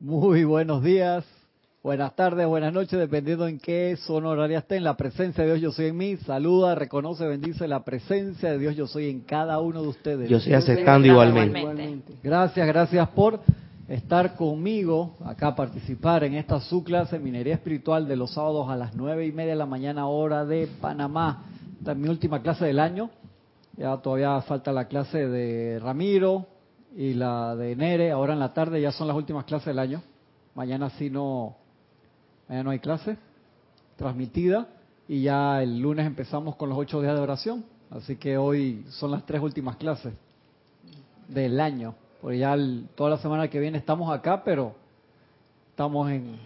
Muy buenos días, buenas tardes, buenas noches, dependiendo en qué zona horaria esté. En la presencia de Dios yo soy en mí. Saluda, reconoce, bendice la presencia de Dios yo soy en cada uno de ustedes. Yo estoy aceptando igualmente. igualmente. Gracias, gracias por estar conmigo acá, participar en esta su clase Minería Espiritual de los sábados a las nueve y media de la mañana hora de Panamá. Esta es mi última clase del año. Ya todavía falta la clase de Ramiro, y la de Nere, ahora en la tarde ya son las últimas clases del año. Mañana sí no, mañana no hay clase transmitida y ya el lunes empezamos con los ocho días de oración. Así que hoy son las tres últimas clases del año. Porque ya toda la semana que viene estamos acá, pero estamos en,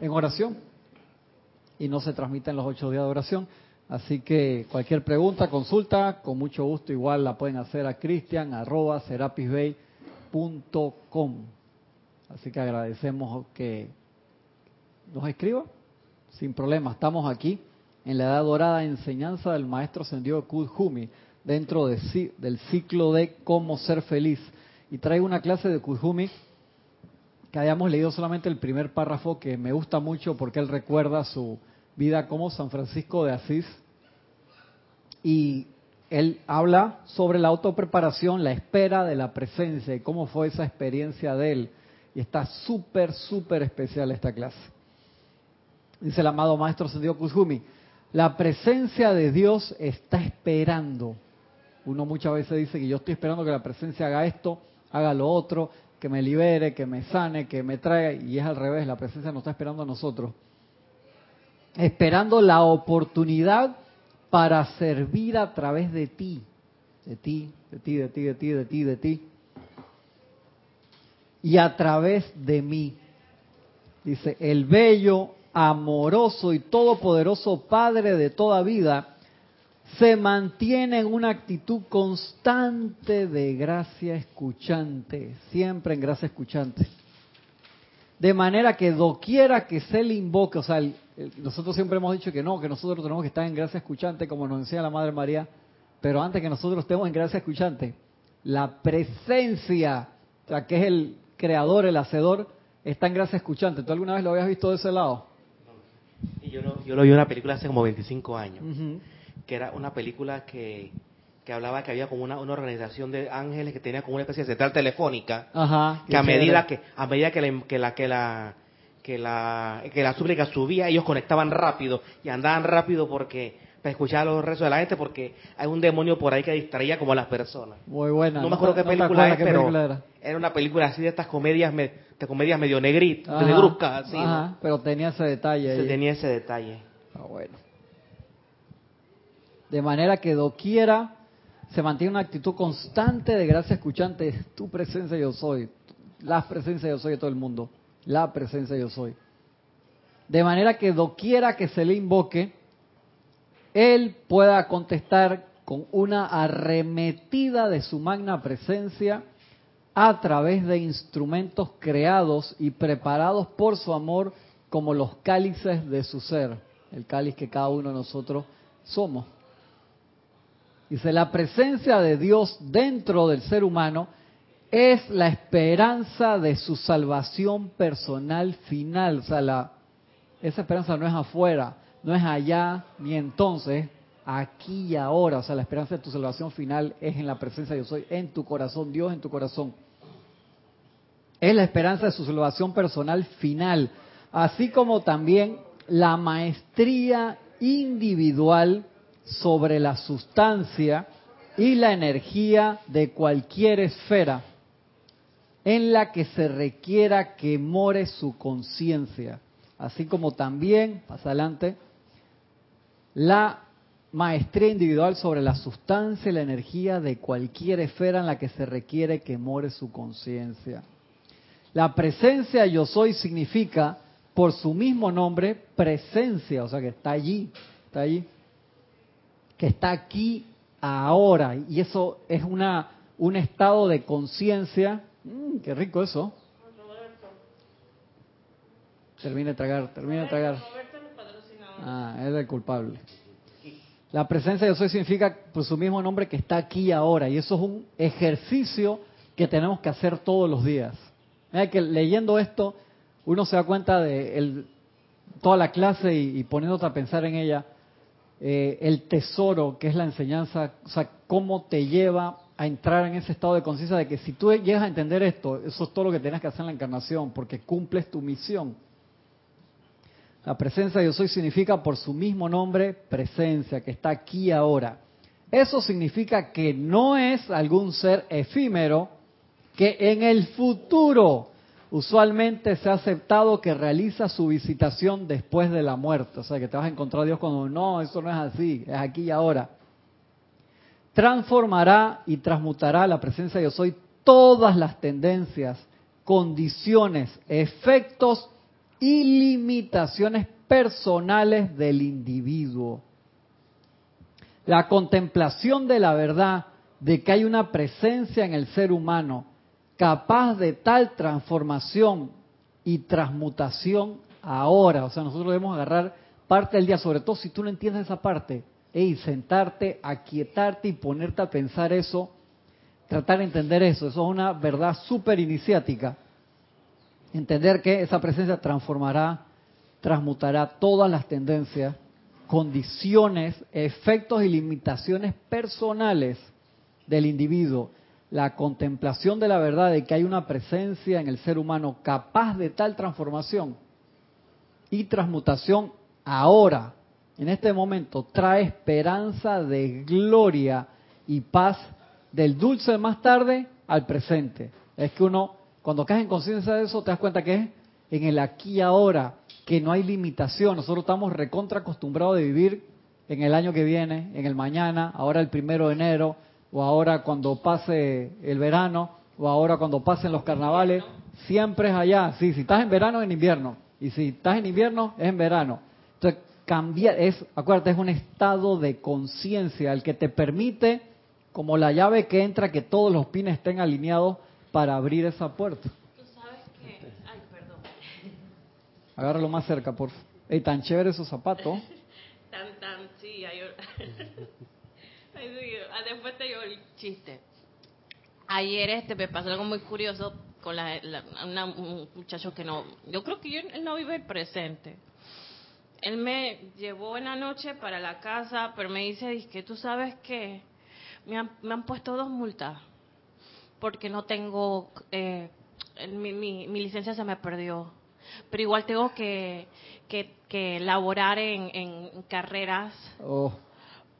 en oración y no se transmiten los ocho días de oración. Así que cualquier pregunta, consulta, con mucho gusto igual la pueden hacer a cristian arroba com. Así que agradecemos que nos escriba sin problema. Estamos aquí en la edad dorada enseñanza del maestro Sendio Kudjumi dentro de, del ciclo de cómo ser feliz. Y traigo una clase de Kudjumi que hayamos leído solamente el primer párrafo que me gusta mucho porque él recuerda su vida como San Francisco de Asís. Y él habla sobre la autopreparación, la espera de la presencia y cómo fue esa experiencia de él. Y está súper, súper especial esta clase. Dice el amado maestro Sendio Kuzumi, la presencia de Dios está esperando. Uno muchas veces dice que yo estoy esperando que la presencia haga esto, haga lo otro, que me libere, que me sane, que me traiga, y es al revés, la presencia no está esperando a nosotros. Esperando la oportunidad para servir a través de ti, de ti, de ti, de ti, de ti, de ti, de ti, y a través de mí. Dice, el bello, amoroso y todopoderoso Padre de toda vida se mantiene en una actitud constante de gracia escuchante, siempre en gracia escuchante. De manera que doquiera que se le invoque, o sea, nosotros siempre hemos dicho que no, que nosotros tenemos que estar en gracia escuchante, como nos decía la Madre María, pero antes que nosotros estemos en gracia escuchante, la presencia, o sea, que es el creador, el hacedor, está en gracia escuchante. ¿Tú alguna vez lo habías visto de ese lado? yo, lo, yo lo vi en una película hace como 25 años, que era una película que que hablaba que había como una, una, organización de ángeles que tenía como una especie de central telefónica que a medida que a medida que la, que la que la que la que la súplica subía ellos conectaban rápido y andaban rápido porque para escuchar los rezos de la gente porque hay un demonio por ahí que distraía como a las personas. Muy buena no me acuerdo qué película es pero era? una película así de estas comedias de comedias medio negritas de bruscas así pero tenía ese detalle tenía ese detalle. Ah, bueno. De manera que doquiera se mantiene una actitud constante de gracia escuchante. Tu presencia yo soy. La presencia yo soy de todo el mundo. La presencia yo soy. De manera que doquiera que se le invoque, él pueda contestar con una arremetida de su magna presencia a través de instrumentos creados y preparados por su amor como los cálices de su ser, el cáliz que cada uno de nosotros somos. Dice, la presencia de Dios dentro del ser humano es la esperanza de su salvación personal final. O sea, la, esa esperanza no es afuera, no es allá ni entonces, aquí y ahora. O sea, la esperanza de tu salvación final es en la presencia de Dios, en tu corazón, Dios en tu corazón. Es la esperanza de su salvación personal final, así como también la maestría individual sobre la sustancia y la energía de cualquier esfera en la que se requiera que more su conciencia, así como también, más adelante, la maestría individual sobre la sustancia y la energía de cualquier esfera en la que se requiere que more su conciencia. La presencia yo soy significa, por su mismo nombre, presencia, o sea que está allí, está allí que está aquí ahora. Y eso es una un estado de conciencia. Mm, qué rico eso. Termina de tragar, termina de tragar. Ah, es el culpable. La presencia de Dios significa por su mismo nombre que está aquí ahora. Y eso es un ejercicio que tenemos que hacer todos los días. Mira que leyendo esto uno se da cuenta de toda la clase y, poniéndote a pensar en ella, eh, el tesoro que es la enseñanza, o sea, cómo te lleva a entrar en ese estado de conciencia de que si tú llegas a entender esto, eso es todo lo que tienes que hacer en la encarnación, porque cumples tu misión. La presencia de yo soy significa por su mismo nombre presencia, que está aquí ahora. Eso significa que no es algún ser efímero que en el futuro usualmente se ha aceptado que realiza su visitación después de la muerte. O sea, que te vas a encontrar a Dios cuando no, eso no es así, es aquí y ahora. Transformará y transmutará la presencia de yo soy todas las tendencias, condiciones, efectos y limitaciones personales del individuo. La contemplación de la verdad de que hay una presencia en el ser humano capaz de tal transformación y transmutación ahora. O sea, nosotros debemos agarrar parte del día, sobre todo si tú no entiendes esa parte, y sentarte, aquietarte y ponerte a pensar eso, tratar de entender eso. Eso es una verdad súper iniciática. Entender que esa presencia transformará, transmutará todas las tendencias, condiciones, efectos y limitaciones personales del individuo la contemplación de la verdad de que hay una presencia en el ser humano capaz de tal transformación y transmutación ahora, en este momento, trae esperanza de gloria y paz del dulce más tarde al presente. Es que uno, cuando caes en conciencia de eso, te das cuenta que es en el aquí y ahora, que no hay limitación. Nosotros estamos recontra acostumbrados de vivir en el año que viene, en el mañana, ahora el primero de enero, o ahora cuando pase el verano, o ahora cuando pasen los carnavales, siempre es allá. Sí, si estás en verano, es en invierno. Y si estás en invierno, es en verano. Entonces, cambiar, es, acuérdate, es un estado de conciencia el que te permite, como la llave que entra, que todos los pines estén alineados para abrir esa puerta. Tú sabes que... Ay, perdón. Agárralo más cerca, por favor. Ey, tan chévere esos zapatos. tan, tan, sí, hay... Ah, después te digo el chiste. Ayer este me pasó algo muy curioso con la, un muchacho que no, yo creo que él no vive el presente. Él me llevó en la noche para la casa, pero me dice, que tú sabes que me han, me han puesto dos multas porque no tengo, eh, mi, mi, licencia se me perdió, pero igual tengo que, que, que laborar en, en carreras. Oh.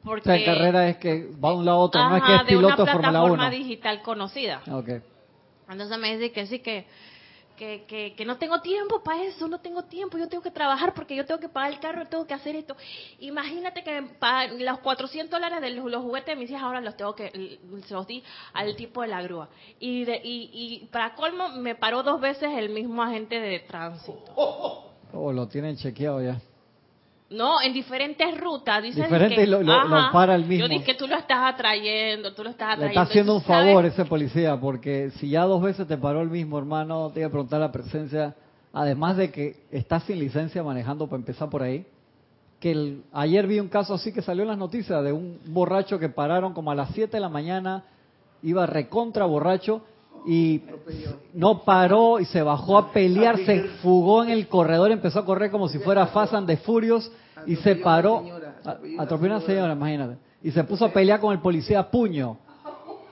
Porque, o carrera es que va de un lado a otro, no es que es piloto de, una plataforma digital conocida. Okay. Entonces me dice que sí, que, que, que, no tengo tiempo para eso, no tengo tiempo, yo tengo que trabajar porque yo tengo que pagar el carro, tengo que hacer esto. Imagínate que los 400 dólares de los, juguetes de mis hijas ahora los tengo que, se los di al tipo de la grúa. Y, de, y, y para colmo me paró dos veces el mismo agente de tránsito. Oh, lo tienen chequeado ya. No, en diferentes rutas. Dicen Diferente lo, para el mismo. Yo dije que tú lo estás atrayendo, tú lo estás atrayendo. Le está haciendo un favor ese policía, porque si ya dos veces te paró el mismo, hermano, te iba a preguntar la presencia, además de que estás sin licencia manejando para empezar por ahí, que el, ayer vi un caso así que salió en las noticias de un borracho que pararon como a las 7 de la mañana, iba recontra borracho y no paró y se bajó a pelear, se fugó en el corredor, empezó a correr como si fuera Fast de Furios y se paró, atropelló a una señora, imagínate, y se puso a pelear con el policía a puño.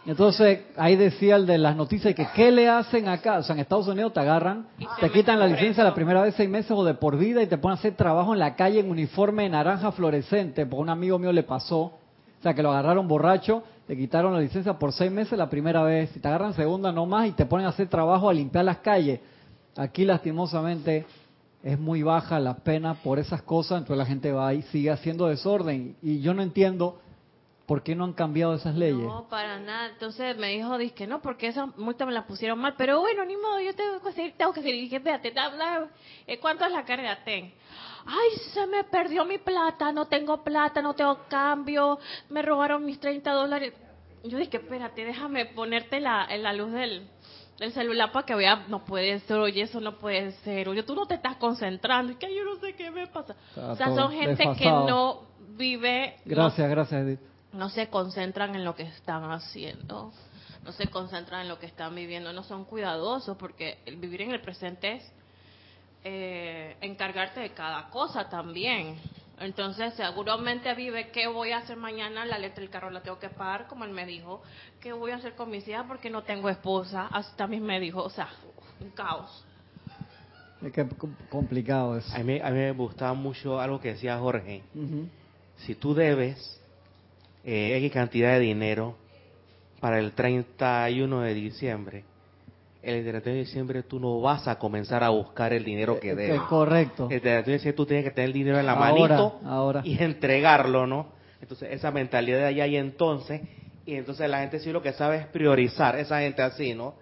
Entonces ahí decía el de las noticias que ¿qué le hacen acá? O sea, en Estados Unidos te agarran, te quitan la licencia la primera vez seis meses o de por vida y te ponen a hacer trabajo en la calle en uniforme naranja fluorescente, porque un amigo mío le pasó, o sea, que lo agarraron borracho te quitaron la licencia por seis meses la primera vez, si te agarran segunda no más y te ponen a hacer trabajo a limpiar las calles. Aquí lastimosamente es muy baja la pena por esas cosas, entonces la gente va y sigue haciendo desorden. Y yo no entiendo por qué no han cambiado esas leyes. No, para nada. Entonces me dijo, que no, porque esa multa me la pusieron mal. Pero bueno, ni modo, yo tengo que seguir, tengo que seguir. Dije, espérate, eh, ¿cuánto es la carga? Ten ay, se me perdió mi plata, no tengo plata, no tengo cambio, me robaron mis 30 dólares. Yo dije, espérate, déjame ponerte la, en la luz del, del celular para que vea, no puede ser, oye, eso no puede ser, oye, tú no te estás concentrando, y que yo no sé qué me pasa. o sea, son gente que no vive. Gracias, gracias, Edith. No se concentran en lo que están haciendo, no se concentran en lo que están viviendo, no son cuidadosos, porque el vivir en el presente es eh, encargarte de cada cosa también. Entonces, seguramente vive qué voy a hacer mañana, la letra del carro la tengo que pagar, como él me dijo, qué voy a hacer con mis hijas porque no tengo esposa, hasta también me dijo, o sea, un caos. Es que complicado eso. A mí, a mí me gustaba mucho algo que decía Jorge. Si tú debes eh, X cantidad de dinero para el 31 de diciembre, el 31 de diciembre tú no vas a comenzar a buscar el dinero que eh, debes. correcto. El 31 de diciembre tú tienes que tener el dinero en la manito y entregarlo, ¿no? Entonces esa mentalidad de allá y entonces, y entonces la gente sí lo que sabe es priorizar, esa gente así, ¿no?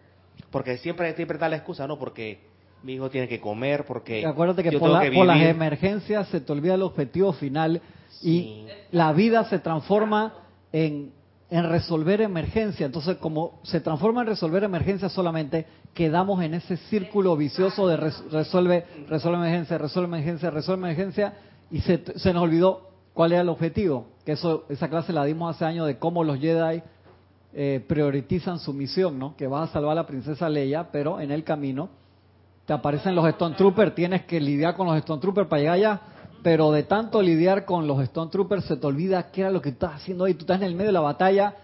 Porque siempre, siempre está la excusa, ¿no? Porque mi hijo tiene que comer, porque acuérdate que, por, las emergencias se te olvida el objetivo final y la vida se transforma en, en resolver emergencias. Entonces, como se transforma en resolver emergencias solamente, quedamos en ese círculo vicioso de resuelve, resuelve emergencia, resuelve emergencia, resuelve emergencia, y se, se nos olvidó cuál era el objetivo. Que eso, esa clase la dimos hace años de cómo los Jedi eh, priorizan su misión, ¿no? Que vas a salvar a la princesa Leia, pero en el camino te aparecen los Stone Troopers, tienes que lidiar con los Stone Troopers para llegar allá, pero de tanto lidiar con los Stone Troopers se te olvida qué era lo que estás haciendo ahí. Tú estás en el medio de la batalla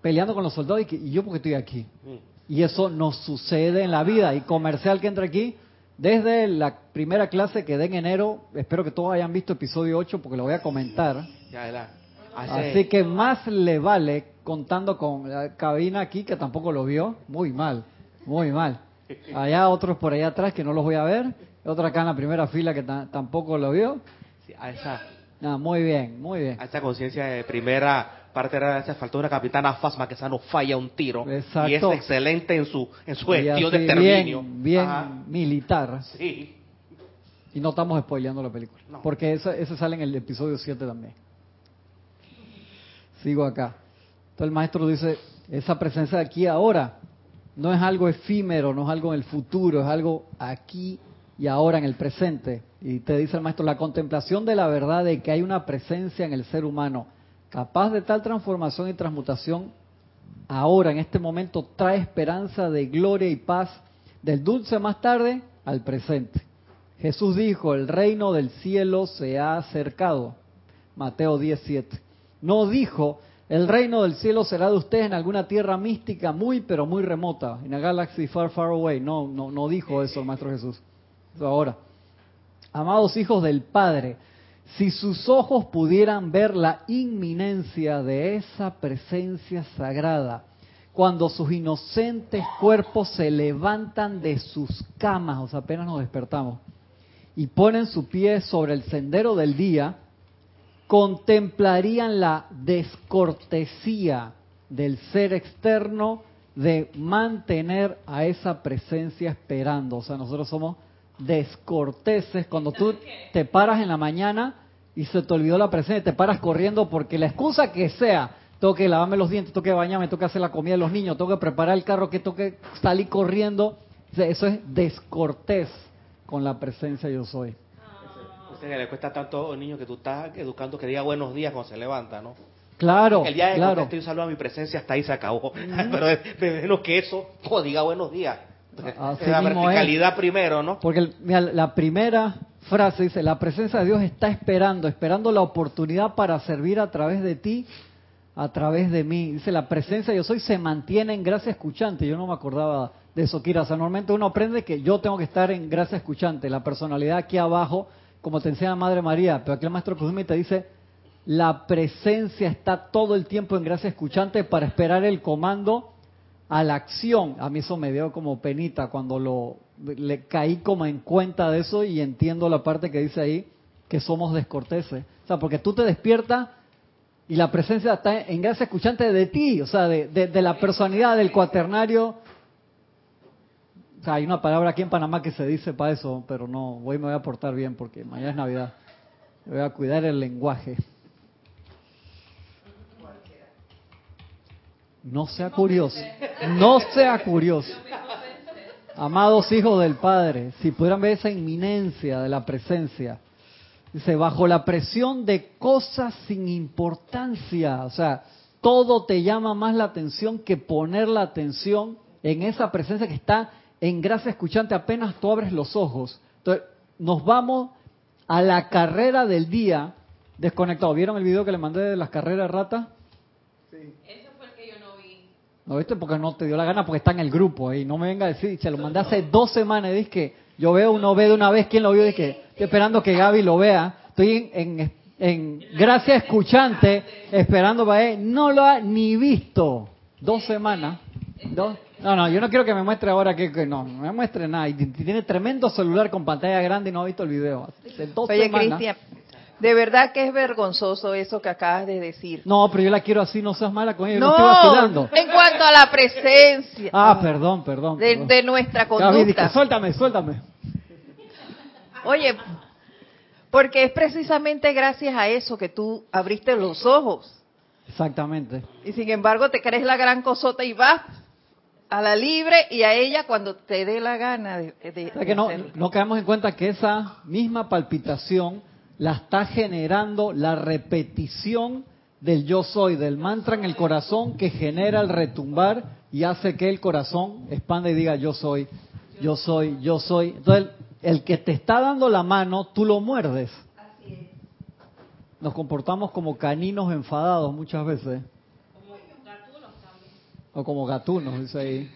peleando con los soldados y, y yo porque estoy aquí. Mm. Y eso nos sucede en la vida. Y comercial que entra aquí, desde la primera clase que dé en enero, espero que todos hayan visto episodio 8 porque lo voy a comentar. Así que más le vale contando con la cabina aquí que tampoco lo vio. Muy mal, muy mal. Allá otros por allá atrás que no los voy a ver. Otro acá en la primera fila que tampoco lo vio. a esa, ah, muy bien, muy bien. A esa conciencia de primera parte era esa faltó una capitana Fasma que esa no falla un tiro y es excelente en su en su gestión de exterminio. Bien, militar. Sí. Y no estamos spoileando la película, porque eso, eso sale en el episodio 7 también. Sigo acá. Entonces el maestro dice, esa presencia de aquí ahora no es algo efímero, no es algo en el futuro, es algo aquí y ahora en el presente. Y te dice el maestro, la contemplación de la verdad de que hay una presencia en el ser humano capaz de tal transformación y transmutación, ahora en este momento trae esperanza de gloria y paz del dulce más tarde al presente. Jesús dijo, el reino del cielo se ha acercado. Mateo 17. No dijo, el reino del cielo será de ustedes en alguna tierra mística muy, pero muy remota, en a galaxy far, far away. No, no, no dijo eso el Maestro Jesús. Ahora, amados hijos del Padre, si sus ojos pudieran ver la inminencia de esa presencia sagrada, cuando sus inocentes cuerpos se levantan de sus camas, o sea, apenas nos despertamos, y ponen su pie sobre el sendero del día, contemplarían la descortesía del ser externo de mantener a esa presencia esperando. O sea, nosotros somos descorteses cuando tú te paras en la mañana y se te olvidó la presencia, te paras corriendo porque la excusa que sea, tengo que lavarme los dientes, tengo que bañarme, tengo que hacer la comida de los niños, tengo que preparar el carro, que tengo que salir corriendo, eso es descortés con la presencia yo soy que le cuesta tanto a un niño que tú estás educando que diga buenos días cuando se levanta, ¿no? Claro, El día de claro. estoy salvo a mi presencia, hasta ahí se acabó. Pero de, menos que eso, como diga buenos días. La verticalidad primero, ¿no? Porque mira, la primera frase dice, la presencia de Dios está esperando, esperando la oportunidad para servir a través de ti, a través de mí. Dice, la presencia yo soy se mantiene en gracia escuchante. Yo no me acordaba de eso, Kira. O sea, normalmente uno aprende que yo tengo que estar en gracia escuchante. La personalidad aquí abajo como te enseña Madre María, pero aquí el maestro Kuzumi te dice, la presencia está todo el tiempo en gracia escuchante para esperar el comando a la acción. A mí eso me dio como penita cuando lo le caí como en cuenta de eso y entiendo la parte que dice ahí que somos descorteses. O sea, porque tú te despiertas y la presencia está en gracia escuchante de ti, o sea, de, de la personalidad, del cuaternario hay una palabra aquí en Panamá que se dice para eso, pero no, hoy me voy a portar bien porque mañana es Navidad. Voy a cuidar el lenguaje. No sea curioso, no sea curioso. Amados hijos del Padre, si pudieran ver esa inminencia de la presencia, dice, bajo la presión de cosas sin importancia, o sea, todo te llama más la atención que poner la atención en esa presencia que está en gracia escuchante apenas tú abres los ojos, Entonces, nos vamos a la carrera del día desconectado. ¿Vieron el video que le mandé de las carreras ratas? Sí. Ese fue el que yo no vi. ¿No viste? Porque no te dio la gana, porque está en el grupo. Y no me venga a decir, se lo mandé hace dos semanas. Dice que yo veo, uno ve de una vez quién lo vio. Dice que estoy esperando que Gaby lo vea. Estoy en, en, gracia escuchante, esperando para él. No lo ha ni visto. Dos semanas. Dos. No, no, yo no quiero que me muestre ahora que, no, no me muestre nada. Y tiene tremendo celular con pantalla grande y no ha visto el video. Oye, Cristian, de verdad que es vergonzoso eso que acabas de decir. No, pero yo la quiero así, no seas mala con ella, no, no En cuanto a la presencia. Ah, perdón, perdón. De, nuestra conducta. suéltame, suéltame. Oye, porque es precisamente gracias a eso que tú abriste los ojos. Exactamente. Y sin embargo te crees la gran cosota y vas a la libre y a ella cuando te dé la gana de, que no, no caemos en cuenta que esa misma palpitación la está generando la repetición del yo soy, del mantra en el corazón que genera el retumbar y hace que el corazón expanda y diga yo soy, yo soy, yo soy. Entonces, el que te está dando la mano, tú lo muerdes. Nos comportamos como caninos enfadados muchas veces. O como gatunos, dice ahí.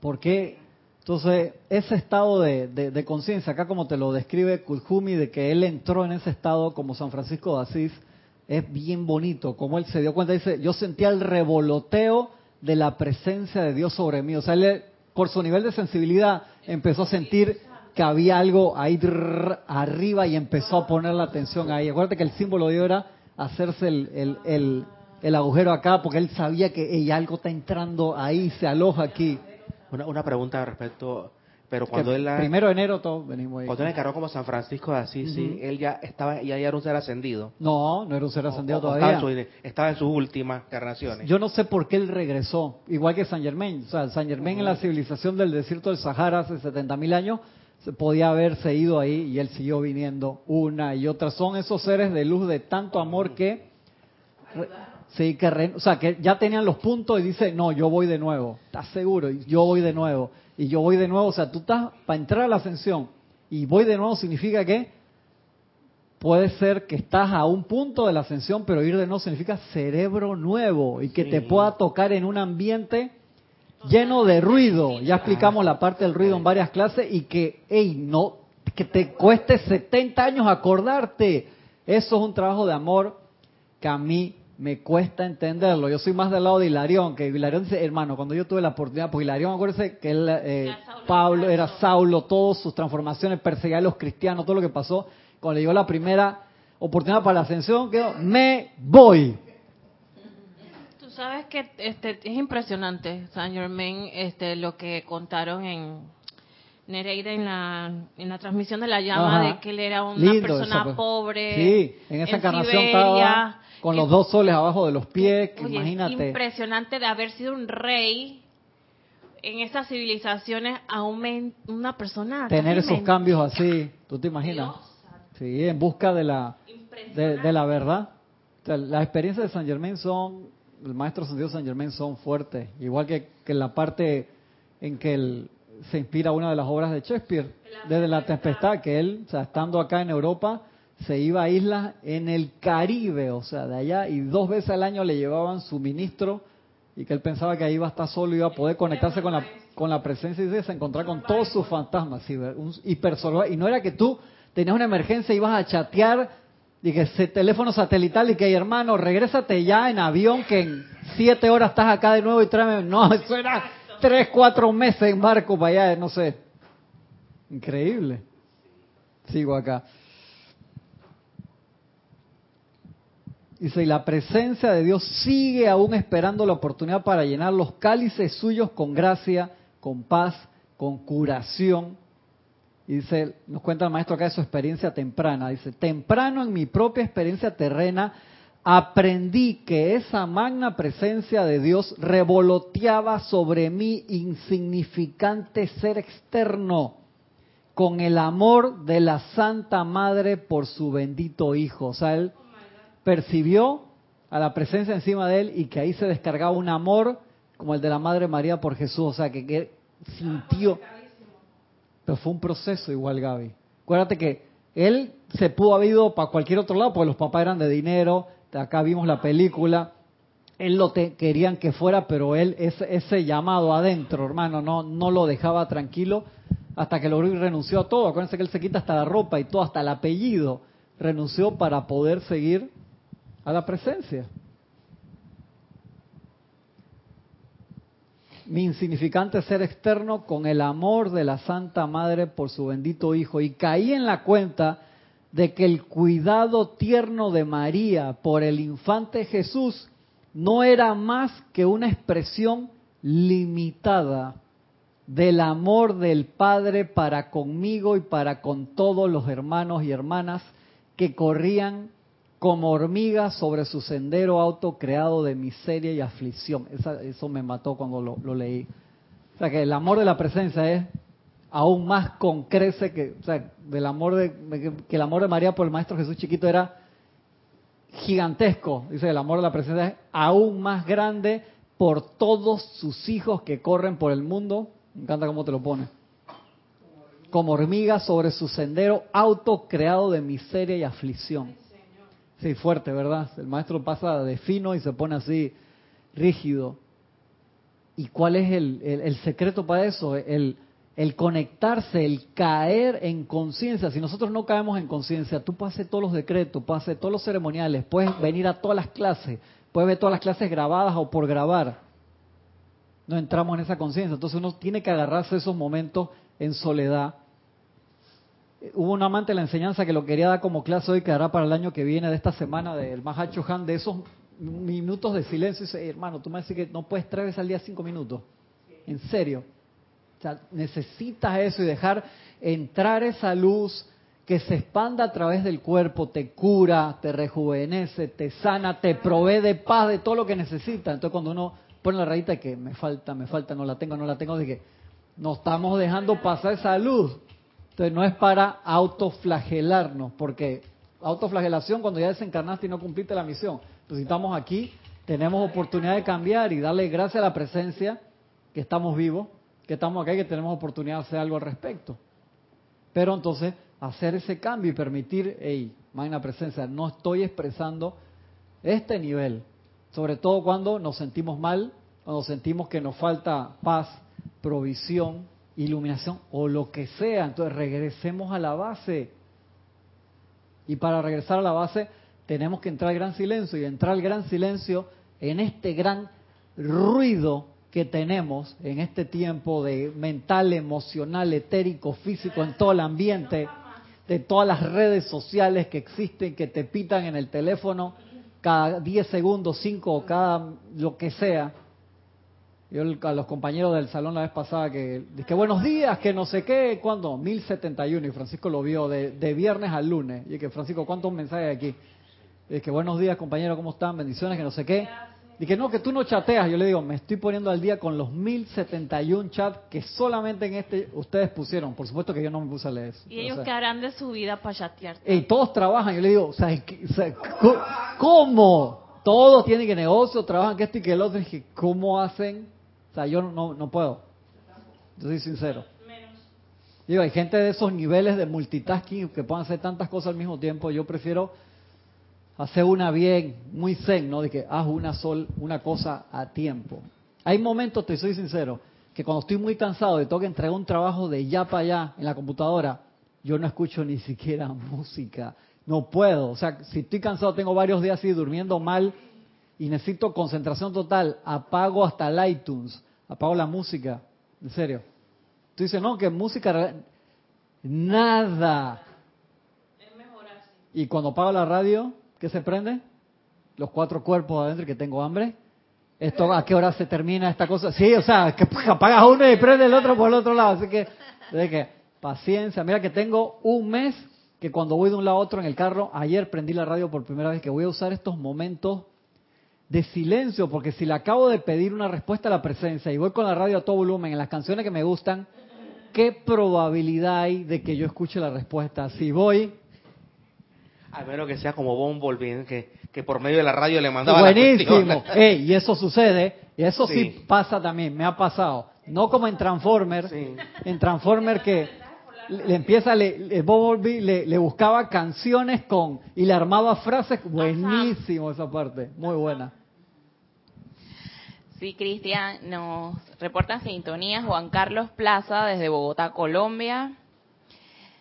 ¿Por qué? Entonces, ese estado de, conciencia, acá como te lo describe Kujumi, de que él entró en ese estado como San Francisco de Asís, es bien bonito, como él se dio cuenta, dice, yo sentía el revoloteo de la presencia de Dios sobre mí. O sea, él, por su nivel de sensibilidad, empezó a sentir que había algo ahí arriba y empezó a poner la atención ahí. Acuérdate que el símbolo de Dios era hacerse el, el el agujero acá porque él sabía que algo está entrando ahí, se aloja aquí. Una, una pregunta respecto, pero cuando él... Primero de enero todos venimos ahí. Cuando él encargó como San Francisco de Asís, él ya estaba, ya, era un ser ascendido. No, no era un ser ascendido todavía. Estaba en, sus últimas encarnaciones. Yo no sé por qué él regresó, igual que San Germain. O sea, San Germain en la civilización del desierto del Sahara hace 70 mil años se podía haberse ido ahí y él siguió viniendo una y otra. Son esos seres de luz de tanto amor que Sí, que, o sea, que ya tenían los puntos y dice, no, yo voy de nuevo. ¿Estás seguro? Yo voy de nuevo. Y yo voy de nuevo. O sea, tú estás para entrar a la ascensión y voy de nuevo significa que puede ser que estás a un punto de la ascensión, pero ir de nuevo significa cerebro nuevo y que te pueda tocar en un ambiente lleno de ruido. Ya explicamos la parte del ruido en varias clases y que, hey, no, que te cueste 70 años acordarte. Eso es un trabajo de amor que a mí me cuesta entenderlo. Yo soy más del lado de Hilarión, que Hilarión dice, hermano, cuando yo tuve la oportunidad, pues Hilarión, acuérdese que él, eh, Pablo era Saulo, todas sus transformaciones, perseguía a los cristianos, todo lo que pasó, cuando le dio la primera oportunidad para la ascensión, quedó, me voy. Tú sabes que este, es impresionante, San Germain, este, lo que contaron en Nereida en la, en la transmisión de la llama, de que él era una persona pues. pobre. Sí, en esa encarnación estaba con los dos soles abajo de los pies, imagínate. impresionante de haber sido un rey en esas civilizaciones a una persona. Tener esos cambios así, ¿tú te imaginas? Sí, en busca de la, de, la verdad. las experiencias de San Germain son, el maestro San Dios San Germain son fuertes, igual que, que la parte en que él se inspira una de las obras de Shakespeare, desde la tempestad, que él, o sea, estando acá en Europa, se iba a islas en el Caribe, o sea, de allá, y dos veces al año le llevaban suministro y que él pensaba que ahí iba a estar solo y iba a poder conectarse con la, con la presencia y se encontrar con todos sus fantasmas, un Y no era que tú tenías una emergencia y ibas a chatear y que ese teléfono satelital y que hermano, regrésate ya en avión que en siete horas estás acá de nuevo y tráeme. No, eso era tres, cuatro meses en barco para allá, no sé. Increíble. Sigo acá. Dice, y la presencia de Dios sigue aún esperando la oportunidad para llenar los cálices suyos con gracia, con paz, con curación. Y dice, nos cuenta el maestro acá de su experiencia temprana. Dice, temprano en mi propia experiencia terrena aprendí que esa magna presencia de Dios revoloteaba sobre mi insignificante ser externo con el amor de la Santa Madre por su bendito Hijo. O sea, él percibió a la presencia encima de él y que ahí se descargaba un amor como el de la Madre María por Jesús, o sea, que, sintió... Pero fue un proceso igual, Gaby. Acuérdate que él se pudo haber ido para cualquier otro lado, porque los papás eran de dinero, acá vimos la película, él lo querían que fuera, pero él ese, ese llamado adentro, hermano, no, no lo dejaba tranquilo hasta que logró y renunció a todo. Acuérdense que él se quita hasta la ropa y todo, hasta el apellido, renunció para poder seguir a la presencia. Mi insignificante ser externo con el amor de la Santa Madre por su bendito Hijo y caí en la cuenta de que el cuidado tierno de María por el infante Jesús no era más que una expresión limitada del amor del Padre para conmigo y para con todos los hermanos y hermanas que corrían como hormigas sobre su sendero autocreado de miseria y aflicción. eso me mató cuando lo, leí. O sea, que el amor de la presencia es aún más concrece que, o sea, del amor de, que el amor de María por el Maestro Jesús chiquito era gigantesco. Dice, el amor de la presencia es aún más grande por todos sus hijos que corren por el mundo. Me encanta cómo te lo pone. Como hormigas sobre su sendero auto creado de miseria y aflicción. Sí, fuerte, ¿verdad? El maestro pasa de fino y se pone así rígido. ¿Y cuál es el, el secreto para eso? El, conectarse, el caer en conciencia. Si nosotros no caemos en conciencia, tú puedes hacer todos los decretos, puedes hacer todos los ceremoniales, puedes venir a todas las clases, puedes ver todas las clases grabadas o por grabar. No entramos en esa conciencia. Entonces uno tiene que agarrarse esos momentos en soledad. Hubo un amante de la enseñanza que lo quería dar como clase hoy, que hará para el año que viene de esta semana del Mahacho Han, de esos minutos de silencio. Y dice, hermano, tú me dices que no puedes tres veces al día cinco minutos. En serio necesitas eso y dejar entrar esa luz que se expanda a través del cuerpo, te cura, te rejuvenece, te sana, te provee de paz, de todo lo que necesitas. Entonces cuando uno pone la rayita que me falta, me falta, no la tengo, no la tengo, de que no estamos dejando pasar esa luz. Entonces no es para autoflagelarnos, porque autoflagelación cuando ya desencarnaste y no cumpliste la misión. Entonces si estamos aquí, tenemos oportunidad de cambiar y darle gracias a la presencia que estamos vivos que estamos acá y que tenemos oportunidad de hacer algo al respecto. Pero entonces, hacer ese cambio y permitir, hey, magna presencia, no estoy expresando este nivel, sobre todo cuando nos sentimos mal, cuando sentimos que nos falta paz, provisión, iluminación o lo que sea. Entonces regresemos a la base. Y para regresar a la base tenemos que entrar al gran silencio y entrar al gran silencio en este gran ruido que tenemos en este tiempo de mental, emocional, etérico, físico, en todo el ambiente, de todas las redes sociales que existen, que te pitan en el teléfono cada 10 segundos, 5 o cada lo que sea. Yo a los compañeros del salón la vez pasada que, que buenos días, que no sé qué, ¿cuándo? 1071 y Francisco lo vio de, de viernes al lunes. Y que Francisco, ¿cuántos mensajes hay aquí? Y que buenos días compañeros, ¿cómo están? Bendiciones, que no sé qué. Y que no, que tú no chateas. Yo le digo, me estoy poniendo al día con los 1071 chats que solamente en este ustedes pusieron. Por supuesto que yo no me puse a leer eso. Y ellos que harán de su vida para chatear. Y todos trabajan. Yo le digo, o sea, ¿cómo? Todos tienen que negocio, trabajan que esto y que el otro. Y dije, ¿cómo hacen? O sea, yo no, no puedo. Yo soy sincero. Digo, hay gente de esos niveles de multitasking que pueden hacer tantas cosas al mismo tiempo. Yo prefiero hacer una bien, muy zen, ¿no? De que haz una sol, una cosa a tiempo. Hay momentos, te soy sincero, que cuando estoy muy cansado de tengo que entregar un trabajo de ya para allá en la computadora, yo no escucho ni siquiera música. No puedo. O sea, si estoy cansado, tengo varios días así durmiendo mal y necesito concentración total, apago hasta el iTunes, apago la música. En serio. Tú dices, no, que música. Nada. Es mejor así. Y cuando apago la radio, ¿Qué se prende? Los cuatro cuerpos adentro que tengo hambre. Esto, ¿A qué hora se termina esta cosa? Sí, o sea, que apagas uno y prende el otro por el otro lado. Así que, de que, paciencia. Mira que tengo un mes que cuando voy de un lado a otro en el carro, ayer prendí la radio por primera vez, que voy a usar estos momentos de silencio, porque si le acabo de pedir una respuesta a la presencia y voy con la radio a todo volumen en las canciones que me gustan, ¿qué probabilidad hay de que yo escuche la respuesta? Si voy a menos que sea como Bumblebee, que, que por medio de la radio le mandaba Buenísimo. y eso sucede, y eso sí. pasa también, me ha pasado. No como en Transformer, en Transformer que le empieza, le, Bob le, le, buscaba canciones con y le armaba frases. Buenísimo esa parte, muy buena. Sí, Cristian, nos reporta sintonía Juan Carlos Plaza desde Bogotá, Colombia.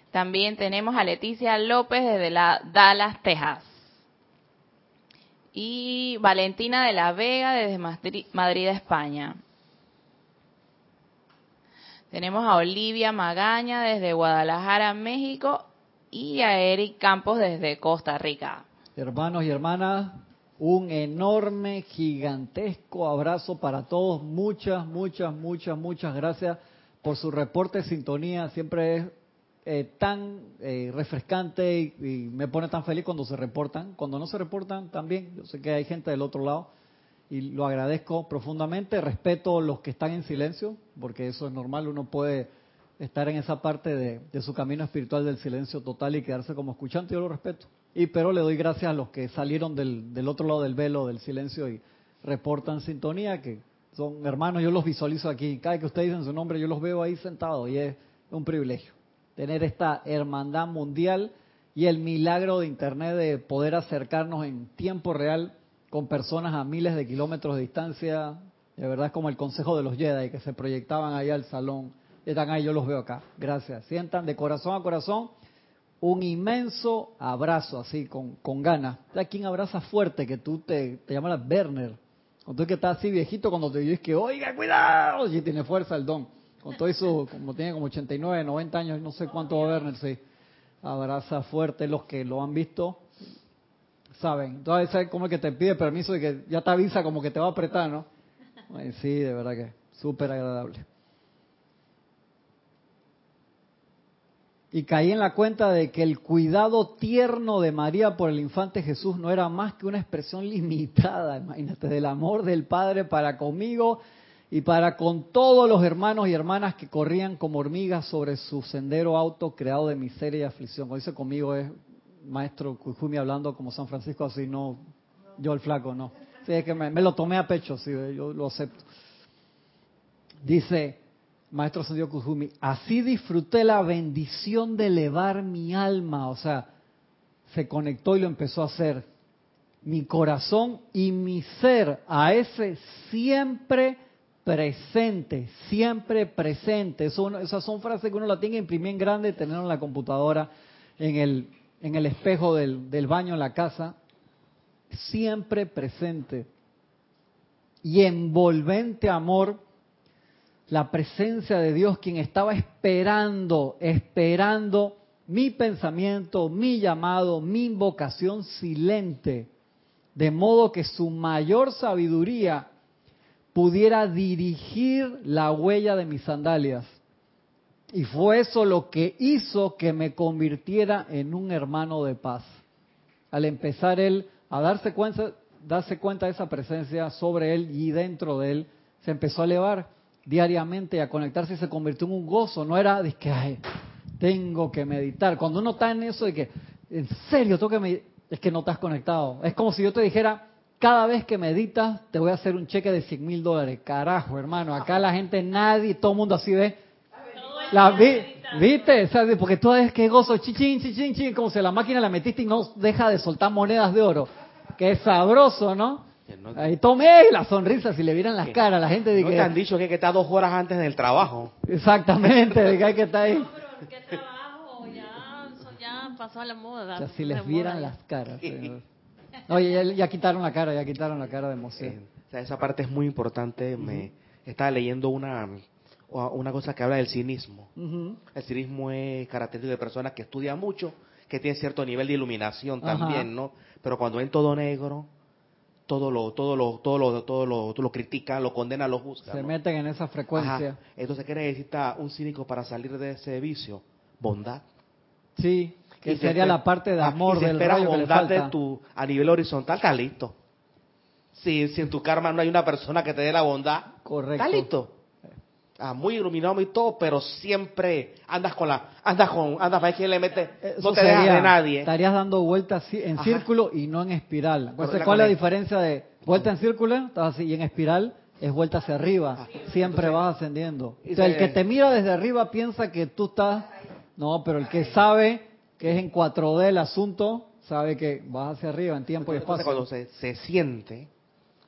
También tenemos a Leticia López desde la Dallas, Texas. Y Valentina de la Vega desde Madrid España. Tenemos a Olivia Magaña desde Guadalajara, México, y a Eric Campos desde Costa Rica. Hermanos y hermanas, un enorme, gigantesco abrazo para todos. Muchas, muchas, muchas, muchas gracias por su reporte sintonía. Siempre es eh, tan eh, refrescante y, y, me pone tan feliz cuando se reportan. Cuando no se reportan, también. Yo sé que hay gente del otro lado y lo agradezco profundamente. Respeto los que están en silencio, porque eso es normal, uno puede estar en esa parte de, su camino espiritual del silencio total y quedarse como escuchante, yo lo respeto. Y pero le doy gracias a los que salieron del, del otro lado del velo del silencio y reportan sintonía, que son hermanos, yo los visualizo aquí. Cada que ustedes dicen su nombre, yo los veo ahí sentados y es un privilegio tener esta hermandad mundial y el milagro de Internet de poder acercarnos en tiempo real con personas a miles de kilómetros de distancia. De verdad es como el consejo de los Jedi que se proyectaban ahí al salón. Están ahí, yo los veo acá. Gracias. Sientan de corazón a corazón un inmenso abrazo, así, con, con ganas. ¿Sabes quién abraza fuerte? Que tú te, te llamas Werner. Cuando tú que estás así viejito, cuando te dices que, oiga, cuidado, y tiene fuerza el don. Con todo eso, como tiene como 89, 90 años, no sé cuánto va Werner, sí. Abraza fuerte los que lo han visto saben. Entonces, es como el que te pide permiso y que ya te avisa como que te va a apretar, ¿no? sí, de verdad que súper agradable. Y caí en la cuenta de que el cuidado tierno de María por el infante Jesús no era más que una expresión limitada, imagínate, del amor del Padre para conmigo y para con todos los hermanos y hermanas que corrían como hormigas sobre su sendero auto creado de miseria y aflicción. Como dice conmigo es maestro Kujumi hablando como San Francisco, así no, yo el flaco, no. Sí, es que me, lo tomé a pecho, sí, yo lo acepto. Dice Maestro Sendio Kujumi, así disfruté la bendición de elevar mi alma, o sea, se conectó y lo empezó a hacer. Mi corazón y mi ser a ese siempre presente, siempre presente. esas son frases que uno la tiene que imprimir en grande tener en la computadora, en el, en el espejo del, del baño en la casa, siempre presente y envolvente amor, la presencia de Dios, quien estaba esperando, esperando mi pensamiento, mi llamado, mi invocación silente, de modo que su mayor sabiduría pudiera dirigir la huella de mis sandalias y fue eso lo que hizo que me convirtiera en un hermano de paz. Al empezar él a darse cuenta, cuenta de esa presencia sobre él y dentro de él, se empezó a elevar diariamente, a conectarse se convirtió en un gozo. No era de que, ay, tengo que meditar. Cuando uno está en eso de que, en serio, tengo que meditar, es que no estás conectado. Es como si yo te dijera, cada vez que meditas te voy a hacer un cheque de 100 mil dólares. Carajo, hermano, acá la gente, nadie, todo el mundo así ve la ¿Viste? porque tú ves que gozo, chichín, chichín, chichín, como si la máquina la metiste y no deja de soltar monedas de oro. Que es sabroso, ¿no? Ahí tomé la sonrisa si le vieran las caras, la gente dice ¿No te han dicho que, que está dos horas antes del trabajo? Exactamente, de que hay que estar ahí. ¿qué trabajo? Ya, ya pasó la moda. O sea, si les vieran las caras. Oye, ya, quitaron la cara, ya quitaron la cara de emoción. o sea, esa parte es muy importante. Me estaba leyendo una una cosa que habla del cinismo. El cinismo es característico de personas que estudian mucho, que tienen cierto nivel de iluminación también, ¿no? Pero cuando ven todo negro, todo lo, todo lo, todo lo, todo lo, lo critican, lo condenan, lo juzgan. Se meten en esa frecuencia. Entonces, ¿qué necesita un cínico para salir de ese vicio? Bondad. Sí, que sería la parte de amor y si del bondad de tu, a nivel horizontal, está listo. Si, si en tu karma no hay una persona que te dé la bondad, Correcto. está listo. Ah, muy iluminado y todo, pero siempre andas con la, andas con, andas para que le mete, no te dejas de nadie. Estarías dando vueltas en círculo y no en espiral. ¿cuál es la diferencia de vuelta en círculo? Estás así, y en espiral es vuelta hacia arriba. Ah, siempre vas ascendiendo. O sea, el que te mira desde arriba piensa que tú estás No, pero el que sabe que es en 4D el asunto, sabe que vas hacia arriba en tiempo y espacio. cuando se, se siente,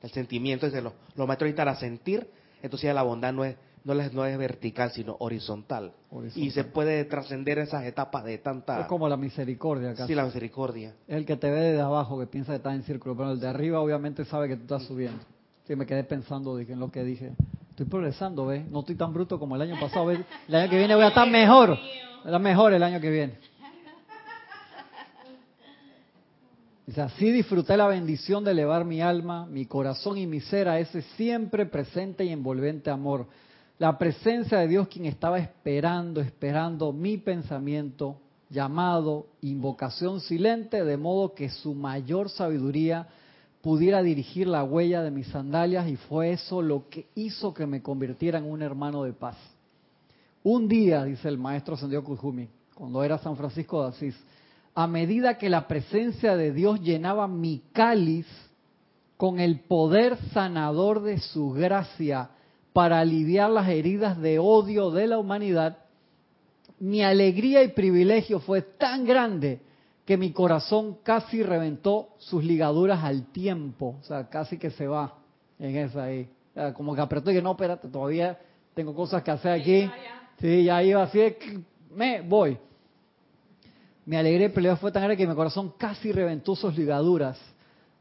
el sentimiento, es de los, los maestros a sentir, entonces ya la bondad no es no es, no es vertical, sino horizontal. Y se puede trascender esas etapas de tanta... Es como la misericordia. Sí, la misericordia. Es el que te ve desde abajo, que piensa que está en círculo, pero el de arriba obviamente sabe que tú estás subiendo. Sí, me quedé pensando dije, en lo que dije. Estoy progresando, ¿ves? No estoy tan bruto como el año pasado, ¿ves? El año que viene voy a estar mejor. Era mejor el año que viene. Dice, así disfruté la bendición de elevar mi alma, mi corazón y mi ser a ese siempre presente y envolvente amor la presencia de Dios quien estaba esperando, esperando mi pensamiento, llamado, invocación silente, de modo que su mayor sabiduría pudiera dirigir la huella de mis sandalias y fue eso lo que hizo que me convirtiera en un hermano de paz. Un día, dice el maestro Sendio Kujumi, cuando era San Francisco de Asís, a medida que la presencia de Dios llenaba mi cáliz con el poder sanador de su gracia, para aliviar las heridas de odio de la humanidad, mi alegría y privilegio fue tan grande que mi corazón casi reventó sus ligaduras al tiempo, o sea, casi que se va en esa ahí. como que apretó y que no, espérate, todavía tengo cosas que hacer aquí. Sí, ya iba así, me voy. Mi alegría y privilegio fue tan grande que mi corazón casi reventó sus ligaduras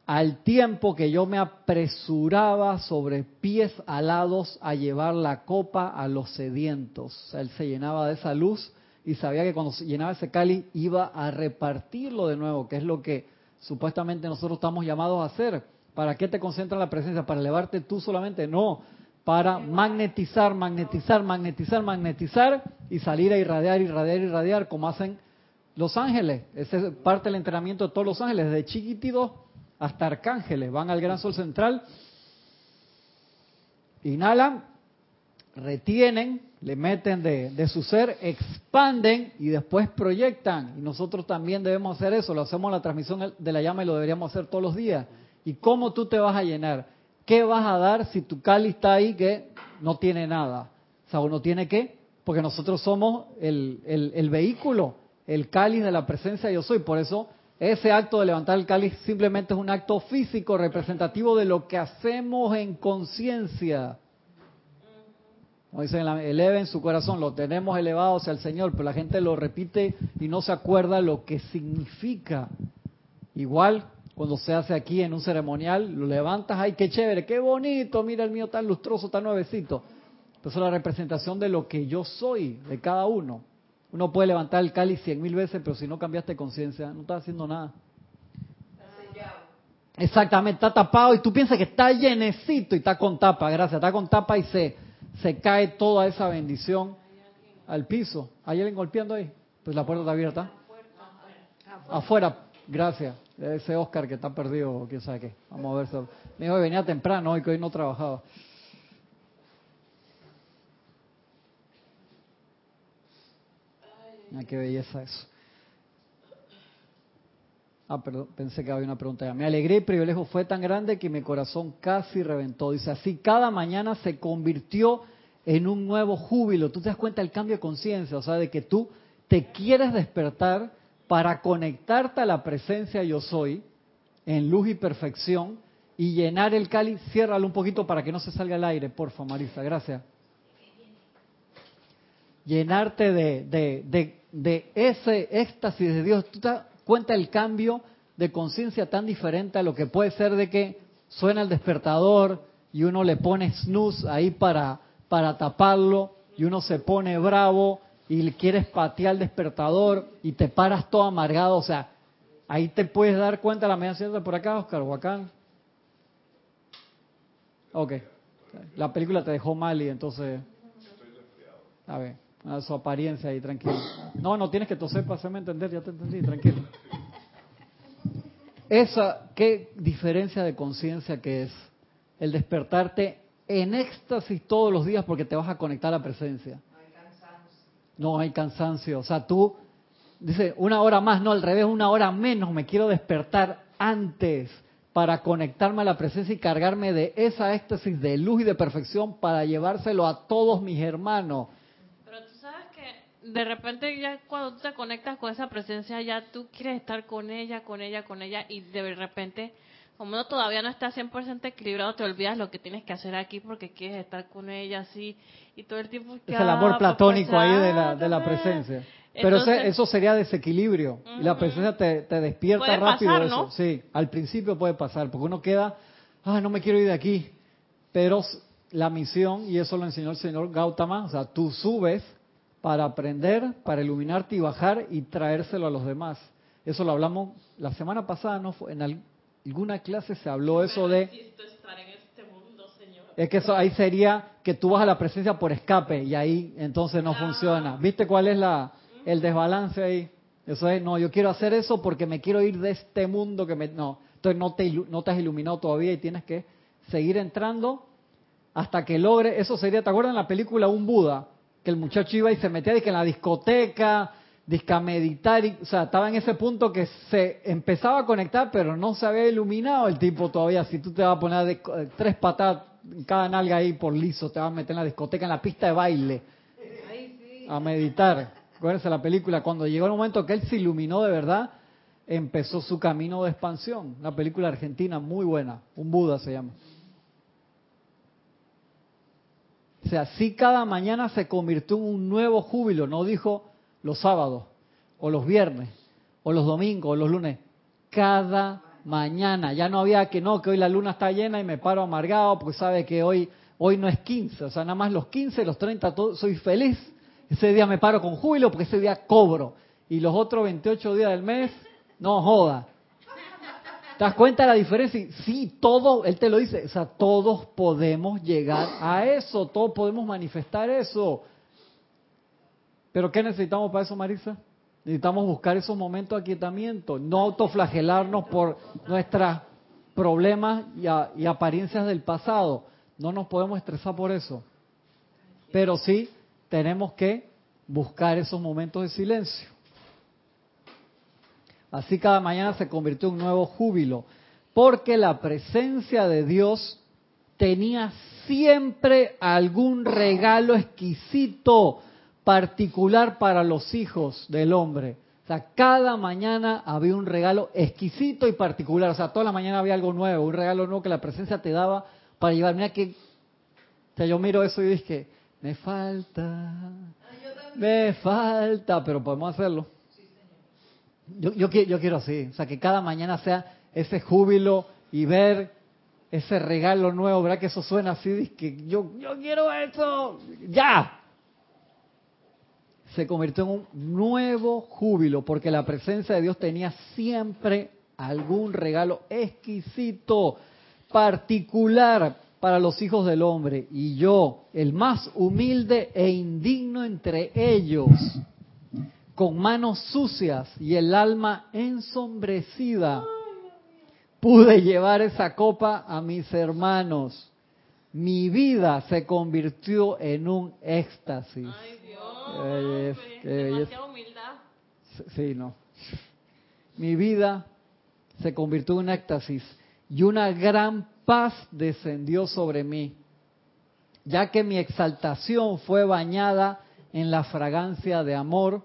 al tiempo que yo me apresuraba sobre pies alados a llevar la copa a los sedientos. Él se llenaba de esa luz y sabía que cuando se llenaba ese cáliz iba a repartirlo de nuevo, que es lo que supuestamente nosotros estamos llamados a hacer. ¿Para qué te concentra la presencia? ¿Para elevarte tú solamente? No, para magnetizar, magnetizar, magnetizar, magnetizar y salir a irradiar, irradiar, irradiar, como hacen los ángeles. Ese es parte del entrenamiento de todos los ángeles, desde chiquititos hasta arcángeles, van al gran sol central, inhalan, retienen, le meten de, su ser, expanden y después proyectan. Y nosotros también debemos hacer eso, lo hacemos en la transmisión de la llama y lo deberíamos hacer todos los días. ¿Y cómo tú te vas a llenar? ¿Qué vas a dar si tu cáliz está ahí que no tiene nada? O sea, uno tiene que, porque nosotros somos el, el, el vehículo, el cáliz de la presencia yo soy, por eso ese acto de levantar el cáliz simplemente es un acto físico representativo de lo que hacemos en conciencia. Como dicen, eleven su corazón, lo tenemos elevado hacia el Señor, pero la gente lo repite y no se acuerda lo que significa. Igual, cuando se hace aquí en un ceremonial, lo levantas, ay, qué chévere, qué bonito, mira el mío tan lustroso, tan nuevecito. Eso es la representación de lo que yo soy, de cada uno. Uno puede levantar el cáliz cien mil veces, pero si no cambiaste conciencia, no estás haciendo nada. Exactamente, está tapado y tú piensas que está llenecito y está con tapa, gracias, está con tapa y se, se cae toda esa bendición al piso. ¿Hay alguien golpeando ahí? Pues la puerta está abierta. Afuera, gracias. Ese Oscar que está perdido, quién sabe qué. Vamos a ver. Me dijo que venía temprano hoy, que hoy no trabajaba. Ay, qué belleza eso. Ah, perdón, pensé que había una pregunta ya. Mi alegría y privilegio fue tan grande que mi corazón casi reventó. Dice, así cada mañana se convirtió en un nuevo júbilo. Tú te das cuenta del cambio de conciencia, o sea, de que tú te quieres despertar para conectarte a la presencia yo soy en luz y perfección y llenar el cáliz. Ciérralo un poquito para que no se salga el aire, porfa, Marisa. Gracias. Llenarte de, de ese éxtasis de Dios, tú te das cuenta el cambio de conciencia tan diferente a lo que puede ser de que suena el despertador y uno le pone snooze ahí para, para taparlo y uno se pone bravo y quieres patear el despertador y te paras todo amargado, o sea, ahí te puedes dar cuenta la media cierta. Por acá, Oscar, o acá. Ok, la película te dejó mal y entonces... A ver a su apariencia ahí, tranquilo. No, no tienes que toser para hacerme entender, ya te entendí, tranquilo. Esa, qué diferencia de conciencia que es el despertarte en éxtasis todos los días porque te vas a conectar a la presencia. No hay cansancio. No hay cansancio. O sea, tú, dice, una hora más, no, al revés, una hora menos, me quiero despertar antes para conectarme a la presencia y cargarme de esa éxtasis de luz y de perfección para llevárselo a todos mis hermanos de repente ya cuando tú te conectas con esa presencia, ya tú quieres estar con ella, con ella, con ella, y de repente, como uno todavía no está 100% equilibrado, te olvidas lo que tienes que hacer aquí porque quieres estar con ella así, y todo el tiempo... Es el amor platónico ahí de la, de la presencia. Pero eso sería desequilibrio. Y la presencia te, te despierta rápido eso. Sí, al principio puede pasar, porque uno queda, ah, no me quiero ir de aquí. Pero la misión, y eso lo enseñó el señor Gautama, o sea, tú subes para aprender, para iluminarte y bajar y traérselo a los demás. Eso lo hablamos la semana pasada, ¿no? En alguna clase se habló eso de... Este es que eso ahí sería que tú vas a la presencia por escape y ahí entonces no ah. funciona. ¿Viste cuál es la, el desbalance ahí? Eso es, no, yo quiero hacer eso porque me quiero ir de este mundo que me... No, entonces no te, no te has iluminado todavía y tienes que seguir entrando hasta que logre... Eso sería, ¿te acuerdas en la película Un Buda? Que el muchacho iba y se metía que en la discoteca, disca meditar, o sea, estaba en ese punto que se empezaba a conectar, pero no se había iluminado el tipo todavía. Si tú te vas a poner de, tres patadas en cada nalga ahí por liso, te vas a meter en la discoteca, en la pista de baile, a meditar. Acuérdense la película, cuando llegó el momento que él se iluminó de verdad, empezó su camino de expansión. Una película argentina muy buena, un Buda se llama. O sea, si cada mañana se convirtió en un nuevo júbilo, no dijo los sábados, o los viernes, o los domingos, o los lunes. Cada mañana. Ya no había que no, que hoy la luna está llena y me paro amargado porque sabe que hoy, hoy no es 15. O sea, nada más los 15, los 30, todo, soy feliz. Ese día me paro con júbilo porque ese día cobro. Y los otros 28 días del mes, no joda. ¿Te das cuenta de la diferencia? Sí, todo, él te lo dice, o sea, todos podemos llegar a eso, todos podemos manifestar eso. Pero ¿qué necesitamos para eso, Marisa? Necesitamos buscar esos momentos de aquietamiento, no autoflagelarnos por nuestros problemas y, y apariencias del pasado. No nos podemos estresar por eso. Pero sí tenemos que buscar esos momentos de silencio. Así cada mañana se convirtió en un nuevo júbilo, porque la presencia de Dios tenía siempre algún regalo exquisito, particular para los hijos del hombre. O sea, cada mañana había un regalo exquisito y particular. O sea, toda la mañana había algo nuevo, un regalo nuevo que la presencia te daba para llevar. Mira que, o sea, yo miro eso y dije, me falta, me falta, pero podemos hacerlo. Yo, yo, yo quiero así, o sea, que cada mañana sea ese júbilo y ver ese regalo nuevo, ¿verdad? Que eso suena así, que yo, yo quiero eso, ya. Se convirtió en un nuevo júbilo, porque la presencia de Dios tenía siempre algún regalo exquisito, particular para los hijos del hombre. Y yo, el más humilde e indigno entre ellos, con manos sucias y el alma ensombrecida, pude llevar esa copa a mis hermanos. Mi vida se convirtió en un éxtasis. Ay, Dios. demasiada humildad. Sí, no. Mi vida se convirtió en un éxtasis y una gran paz descendió sobre mí, ya que mi exaltación fue bañada en la fragancia de amor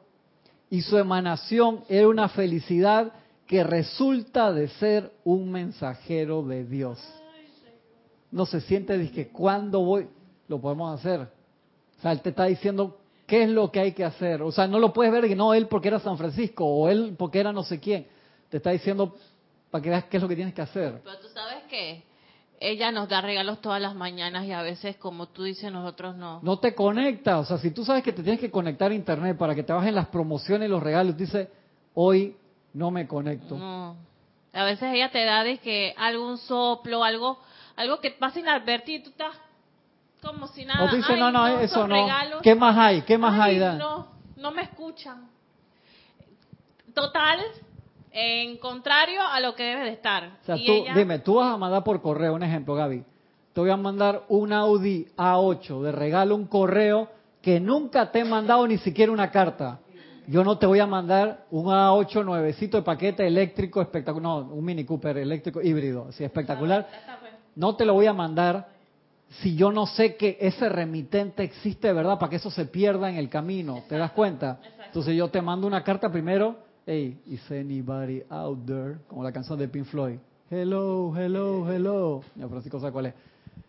y su emanación era una felicidad que resulta de ser un mensajero de Dios. No se siente que cuando voy, lo podemos hacer. O sea, él te está diciendo qué es lo que hay que hacer. O sea, no lo puedes ver que no él porque era San Francisco o él porque era no sé quién. Te está diciendo para que veas qué es lo que tienes que hacer. Pero tú sabes ella nos da regalos todas las mañanas y a veces, como tú dices, nosotros no. No te conecta. O sea, si tú sabes que te tienes que conectar a Internet para que te bajen las promociones y los regalos, dice, hoy no me conecto. No. A veces ella te da de que algún soplo, algo algo que pasa inadvertido y tú estás como si nada. O dice, no, no, eso no. ¿Qué más hay? ¿Qué más hay? No, no me escuchan. Total, en contrario a lo que debe de estar. O sea, tú, dime, tú vas a mandar por correo, un ejemplo, Gaby. Te voy a mandar un Audi A8 de regalo, un correo que nunca te he mandado ni siquiera una carta. Yo no te voy a mandar un A8 nuevecito de paquete eléctrico espectacular, no, un Mini Cooper eléctrico híbrido, así espectacular. No te lo voy a mandar si yo no sé que ese remitente existe, ¿verdad? Para que eso se pierda en el camino, ¿te das cuenta? Entonces yo te mando una carta primero, hey, is anybody out there? Como la canción de Pink Floyd. Hello, hello, hello. Ya, Francisco sabe cuál es.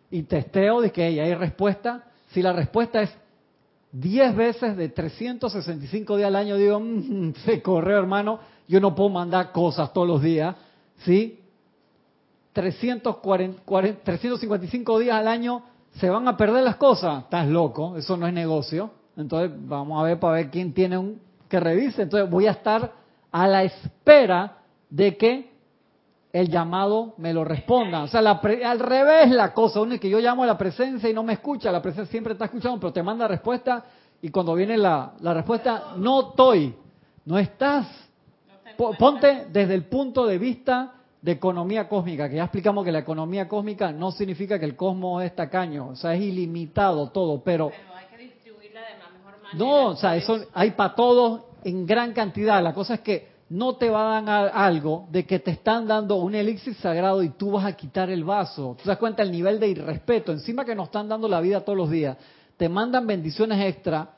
Y testeo de que hey, hay respuesta. Si la respuesta es 10 veces de 365 días al año, digo, mmm, se correo hermano, yo no puedo mandar cosas todos los días, ¿sí? 340, 355 días al año se van a perder las cosas. Estás loco, eso no es negocio. Entonces vamos a ver para ver quién tiene un que revise. Entonces voy a estar a la espera de que el llamado me lo responda. O sea, al revés la cosa. Uno es que yo llamo a la presencia y no me escucha. La presencia siempre está escuchando, pero te manda respuesta y cuando viene la, la respuesta, no estoy. No estás. Ponte desde el punto de vista de economía cósmica, que ya explicamos que la economía cósmica no significa que el cosmos es tacaño, o sea, es ilimitado todo, pero... pero hay que distribuirla de la mejor manera. No, o sea, eso hay para todos en gran cantidad. La cosa es que no te va a dar algo de que te están dando un elixir sagrado y tú vas a quitar el vaso. ¿Tú te das cuenta el nivel de irrespeto? Encima que nos están dando la vida todos los días, te mandan bendiciones extra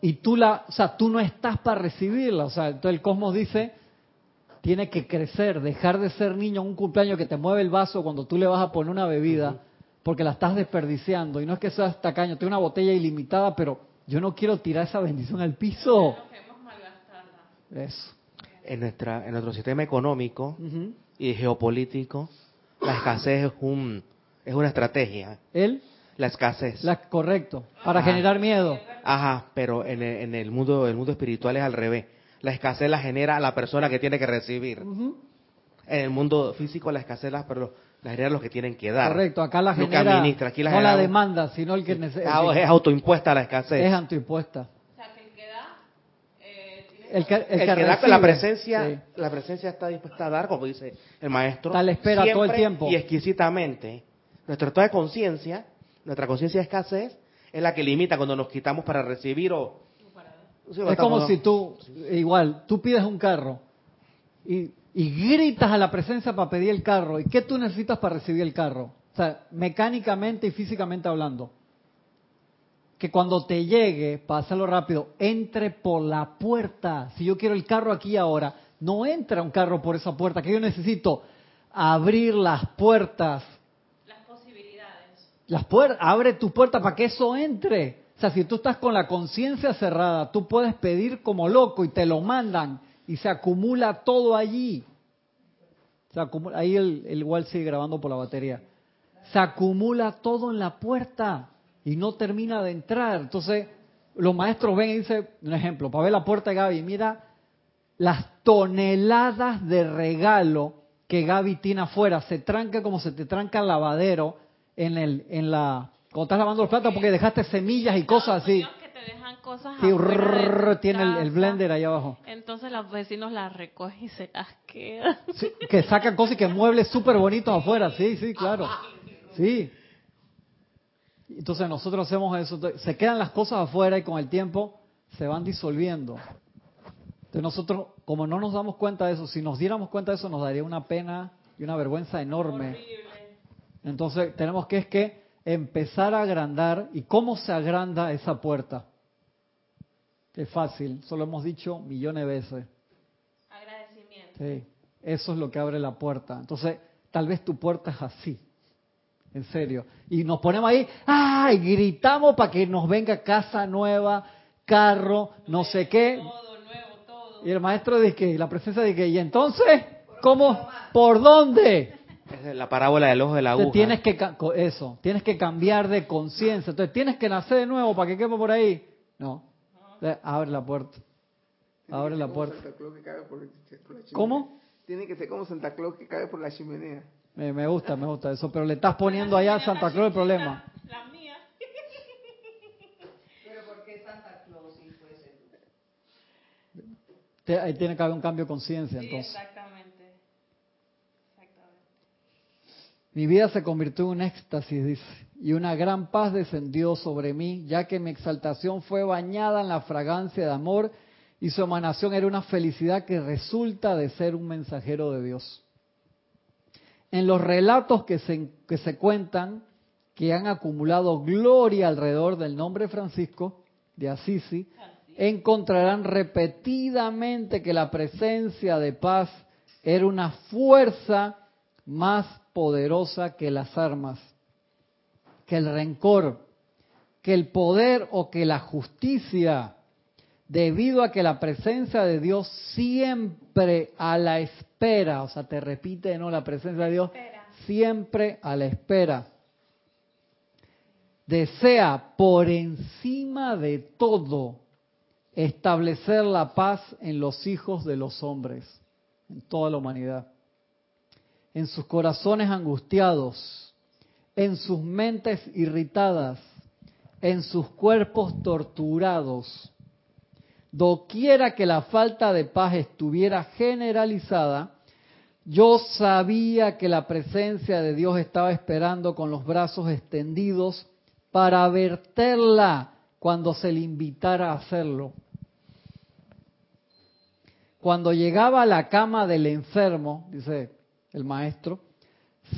y tú la, o sea, tú no estás para recibirla. O sea, entonces el cosmos dice, tiene que crecer, dejar de ser niño en un cumpleaños que te mueve el vaso cuando tú le vas a poner una bebida, porque la estás desperdiciando. Y no es que seas tacaño, tengo una botella ilimitada, pero yo no quiero tirar esa bendición al piso. Eso. En, nuestra, en nuestro sistema económico y geopolítico, la escasez es, un, es una estrategia. ¿El? La escasez. La, correcto, para generar miedo. Ajá, pero en el, en el mundo el mundo espiritual es al revés la escasez la genera la persona que tiene que recibir. En el mundo físico la escasez la, pero la genera los que tienen que dar. Correcto, acá la genera Aquí la no la demanda, sino el que necesita. Ah, es autoimpuesta la escasez. Es autoimpuesta. O sea, que el que da... Eh, el que, el que, recibe, la presencia, la presencia está dispuesta a dar, como dice el maestro. La espera todo el tiempo. Y exquisitamente. Nuestro estado de conciencia, nuestra conciencia de escasez, es la que limita cuando nos quitamos para recibir o es como si tú, igual, tú pides un carro y, gritas a la presencia para pedir el carro. ¿Y qué tú necesitas para recibir el carro? O sea, mecánicamente y físicamente hablando. Que cuando te llegue, pásalo rápido, entre por la puerta. Si yo quiero el carro aquí ahora, no entra un carro por esa puerta, que yo necesito abrir las puertas. Las posibilidades. Las puertas, abre tu puerta para que eso entre. O sea, si tú estás con la conciencia cerrada, tú puedes pedir como loco y te lo mandan y se acumula todo allí. Se acumula, ahí el, el igual sigue grabando por la batería. Se acumula todo en la puerta y no termina de entrar. Entonces, los maestros ven y dicen, un ejemplo, para ver la puerta de Gaby, mira las toneladas de regalo que Gaby tiene afuera. Se tranca como se te tranca el lavadero en, el, en la cuando estás lavando los platos porque dejaste semillas y cosas así. Te dejan cosas sí, tiene el, blender ahí abajo. Entonces los vecinos las recogen y se las quedan. que sacan cosas y que muebles súper bonitos afuera. Sí, sí, claro. Sí. Entonces nosotros hacemos eso. Se quedan las cosas afuera y con el tiempo se van disolviendo. Entonces nosotros, como no nos damos cuenta de eso, si nos diéramos cuenta de eso, nos daría una pena y una vergüenza enorme. Entonces tenemos que es que empezar a agrandar. ¿Y cómo se agranda esa puerta? Es fácil, solo hemos dicho millones de veces. Agradecimiento. Sí, eso es lo que abre la puerta. Entonces, tal vez tu puerta es así, en serio. Y nos ponemos ahí, ¡ay! Gritamos para que nos venga casa nueva, carro, no sé qué. Todo, nuevo, todo. Y el maestro dice que, la presencia de que, ¿y entonces? ¿Cómo? ¿Por dónde? Es la parábola del ojo de la aguja. tienes que, eso, tienes que cambiar de conciencia. Entonces, tienes que nacer de nuevo para que quepa por ahí. No. abre la puerta. Abre la puerta. ¿Cómo? Tiene que ser como Santa Claus que cae por la chimenea. Me, gusta, me gusta eso. Pero le estás poniendo allá a Santa Claus el problema. La mía. Pero ¿por qué Santa Claus sí puede ser? Ahí tiene que haber un cambio de conciencia, entonces. Mi vida se convirtió en un éxtasis, dice, y una gran paz descendió sobre mí, ya que mi exaltación fue bañada en la fragancia de amor y su emanación era una felicidad que resulta de ser un mensajero de Dios. En los relatos que se, que se cuentan, que han acumulado gloria alrededor del nombre Francisco de Assisi, encontrarán repetidamente que la presencia de paz era una fuerza más poderosa que las armas, que el rencor, que el poder o que la justicia, debido a que la presencia de Dios siempre a la espera, o sea, te repite, ¿no? La presencia de Dios siempre a la espera. Desea por encima de todo establecer la paz en los hijos de los hombres, en toda la humanidad, en sus corazones angustiados, en sus mentes irritadas, en sus cuerpos torturados. Doquiera que la falta de paz estuviera generalizada, yo sabía que la presencia de Dios estaba esperando con los brazos extendidos para verterla cuando se le invitara a hacerlo. Cuando llegaba a la cama del enfermo, dice el maestro,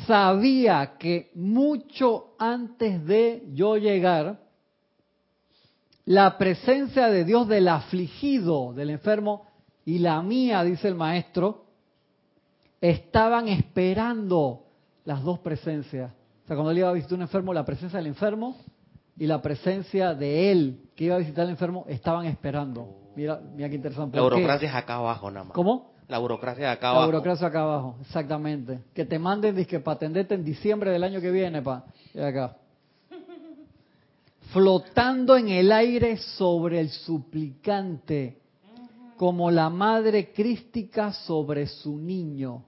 sabía que mucho antes de yo llegar, la presencia de Dios del afligido, del enfermo, y la mía, dice el maestro, estaban esperando las dos presencias. O sea, cuando él iba a visitar un enfermo, la presencia del enfermo y la presencia de él que iba a visitar al enfermo estaban esperando. Mira, mira qué interesante. La burocracia es acá abajo nada más. ¿Cómo? La burocracia acá abajo. La burocracia acá abajo, exactamente. Que te manden disque para atenderte en diciembre del año que viene, pa. Y acá. Flotando en el aire sobre el suplicante, como la madre crística sobre su niño.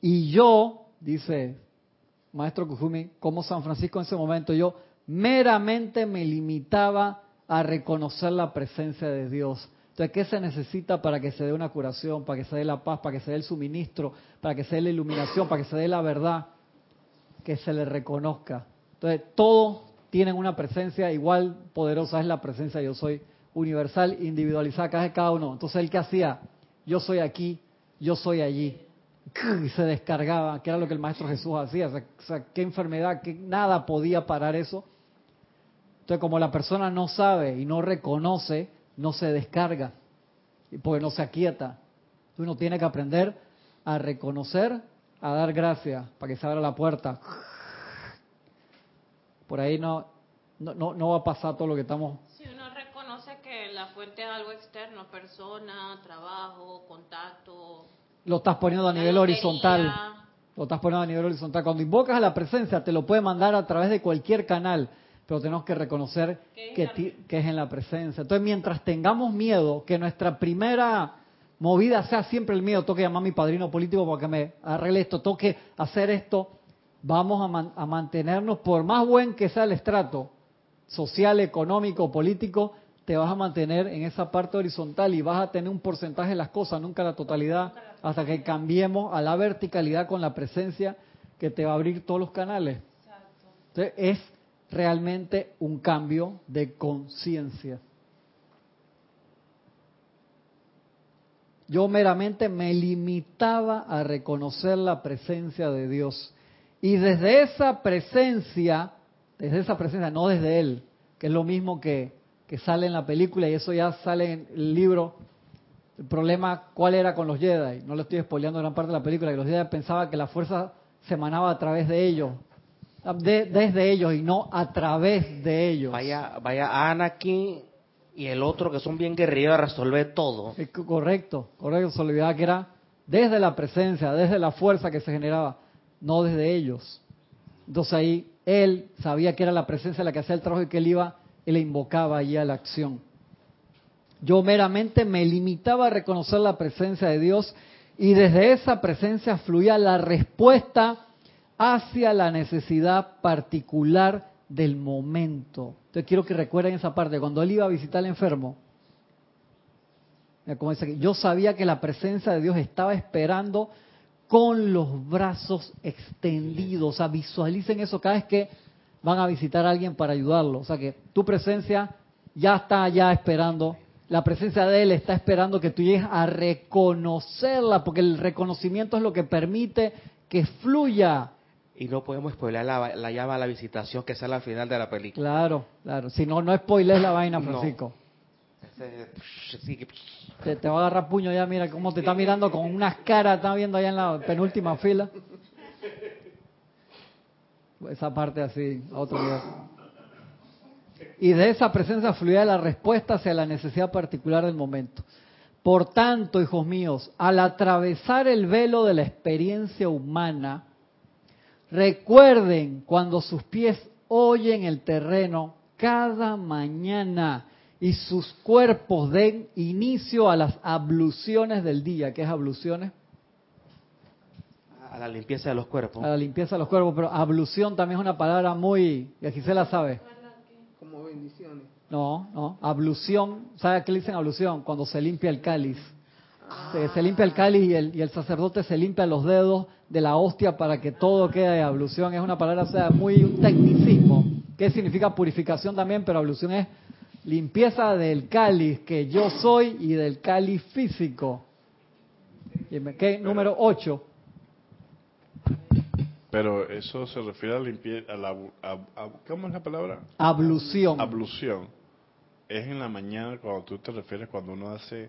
Y yo, dice Maestro Kujumi, como San Francisco en ese momento, yo meramente me limitaba a reconocer la presencia de Dios. Entonces, ¿qué se necesita para que se dé una curación, para que se dé la paz, para que se dé el suministro, para que se dé la iluminación, para que se dé la verdad? Que se le reconozca. Entonces, todos tienen una presencia igual poderosa, es la presencia yo soy universal, individualizada, cada, uno. Entonces, ¿el que hacía? Yo soy aquí, yo soy allí. Y se descargaba, que era lo que el Maestro Jesús hacía. O sea, qué enfermedad, que nada podía parar eso entonces, como la persona no sabe y no reconoce, no se descarga, porque no se aquieta. Uno tiene que aprender a reconocer, a dar gracias, para que se abra la puerta. Por ahí no, no, no, va a pasar todo lo que estamos... Si uno reconoce que la fuente es algo externo, persona, trabajo, contacto... Lo estás poniendo a nivel horizontal. Lo estás poniendo a nivel horizontal. Cuando invocas a la presencia, te lo puede mandar a través de cualquier canal pero tenemos que reconocer que, es en la presencia. Entonces, mientras tengamos miedo, que nuestra primera movida sea siempre el miedo, toque llamar a mi padrino político para que me arregle esto, toque hacer esto, vamos a, a mantenernos, por más buen que sea el estrato social, económico, político, te vas a mantener en esa parte horizontal y vas a tener un porcentaje de las cosas, nunca la totalidad, hasta que cambiemos a la verticalidad con la presencia que te va a abrir todos los canales. Entonces, es realmente un cambio de conciencia. Yo meramente me limitaba a reconocer la presencia de Dios. Y desde esa presencia, desde esa presencia, no desde Él, que es lo mismo que, que sale en la película y eso ya sale en el libro, el problema, ¿cuál era con los Jedi? No lo estoy spoileando gran parte de la película, que los Jedi pensaban que la fuerza se emanaba a través de ellos, desde ellos y no a través de ellos. Vaya, vaya Anakin y el otro que son bien guerreros a resolver todo. Correcto, correcto. Se olvidaba que era desde la presencia, desde la fuerza que se generaba, no desde ellos. Entonces ahí él sabía que era la presencia la que hacía el trabajo y que él iba y le invocaba allí a la acción. Yo meramente me limitaba a reconocer la presencia de Dios y desde esa presencia fluía la respuesta hacia la necesidad particular del momento. Entonces quiero que recuerden esa parte, cuando él iba a visitar al enfermo, yo sabía que la presencia de Dios estaba esperando con los brazos extendidos. O sea, visualicen eso cada vez que van a visitar a alguien para ayudarlo. O sea, que tu presencia ya está allá esperando. La presencia de Él está esperando que tú llegues a reconocerla, porque el reconocimiento es lo que permite que fluya Y no podemos spoiler la, la llama a la visitación que sale al final de la película. Claro, claro. Si no, no spoiles la vaina, Francisco. Te, te, va a agarrar puño ya, mira cómo te está mirando con unas caras, está viendo allá en la penúltima fila. Esa parte así, a otro. Y de esa presencia fluía la respuesta hacia la necesidad particular del momento. Por tanto, hijos míos, al atravesar el velo de la experiencia humana, recuerden cuando sus pies oyen el terreno cada mañana y sus cuerpos den inicio a las abluciones del día. ¿Qué es abluciones? A la limpieza de los cuerpos. A la limpieza de los cuerpos, pero ablución también es una palabra muy... Y aquí se la sabe. Como bendiciones. No, no. Ablución, ¿sabe qué le dicen ablución? Cuando se limpia el cáliz. Se, limpia el cáliz y el, y el, sacerdote se limpia los dedos de la hostia para que todo quede ablución. Es una palabra, o sea, muy un tecnicismo. ¿Qué significa purificación también? Pero ablución es limpieza del cáliz que yo soy y del cáliz físico. ¿Qué? Número 8. Pero eso se refiere a limpieza, a la, ¿cómo es la palabra? Ablución. Ablución. Es en la mañana cuando tú te refieres cuando uno hace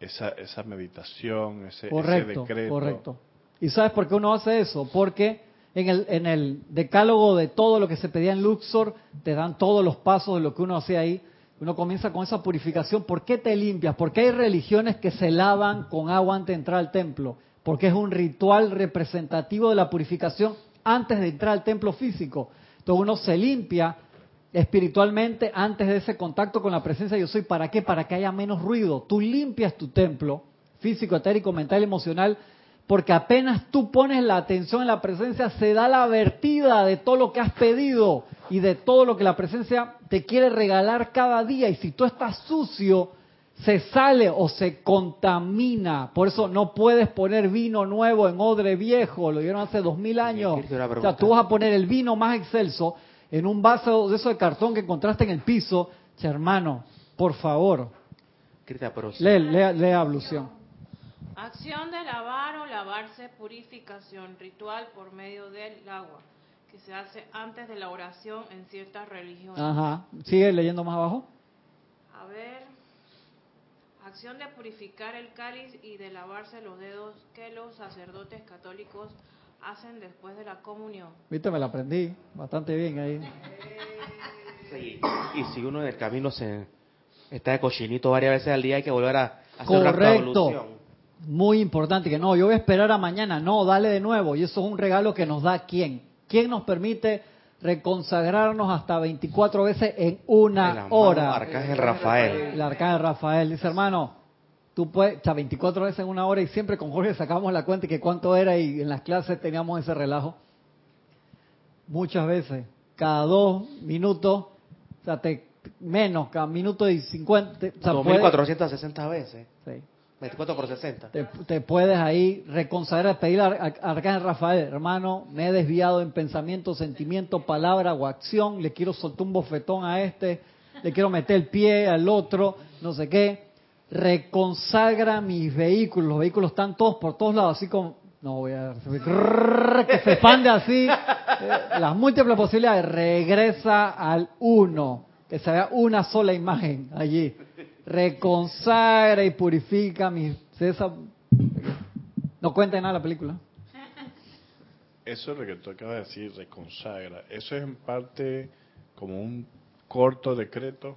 esa, esa meditación, ese, correcto, ese decreto. Correcto. ¿Y sabes por qué uno hace eso? Porque en el, en el decálogo de todo lo que se pedía en Luxor, te dan todos los pasos de lo que uno hace ahí. Uno comienza con esa purificación. ¿Por qué te limpias? Porque hay religiones que se lavan con agua antes de entrar al templo. Porque es un ritual representativo de la purificación antes de entrar al templo físico. Entonces uno se limpia espiritualmente antes de ese contacto con la presencia yo soy. ¿Para qué? Para que haya menos ruido. Tú limpias tu templo físico, etérico, mental, emocional, porque apenas tú pones la atención en la presencia, se da la vertida de todo lo que has pedido y de todo lo que la presencia te quiere regalar cada día. Y si tú estás sucio, se sale o se contamina. Por eso no puedes poner vino nuevo en odre viejo, lo dieron hace dos mil años. O sea, tú vas a poner el vino más excelso en un vaso de eso de cartón que encontraste en el piso. hermano, por favor. Lee, lea, lea ablución. Acción de lavar o lavarse, purificación, ritual por medio del agua que se hace antes de la oración en ciertas religiones. Ajá. Sigue leyendo más abajo. A ver. Acción de purificar el cáliz y de lavarse los dedos que los sacerdotes católicos hacen después de la comunión. Viste, me la aprendí bastante bien ahí. Sí. Y si uno en el camino se está de cochinito varias veces al día, hay que volver a hacer Correcto. Muy importante que no, yo voy a esperar a mañana, no, dale de nuevo. Y eso es un regalo que nos da quién. ¿Quién nos permite reconsagrarnos hasta 24 veces en una hora? El arcángel Rafael. El arcángel Rafael. Dice, hermano, tú puedes, o sea, 24 veces en una hora y siempre con Jorge sacamos la cuenta y que cuánto era y en las clases teníamos ese relajo. Muchas veces, cada dos minutos, o sea, te, menos, cada minuto y 50. O sea, 2460 veces. Sí. 24 por 60. Te, puedes ahí reconsagrar, pedir al Arcángel Rafael, hermano, me he desviado en pensamiento, sentimiento, palabra o acción, le quiero soltar un bofetón a este, le quiero meter el pie al otro, no sé qué. Reconsagra mis vehículos, los vehículos están todos por todos lados, así como, no voy a que se expande así, eh, las múltiples posibilidades, regresa al uno, que se vea una sola imagen allí reconsagra y purifica mi César. No cuenta nada la película. Eso es lo que tú acabas de decir, reconsagra. Eso es en parte como un corto decreto.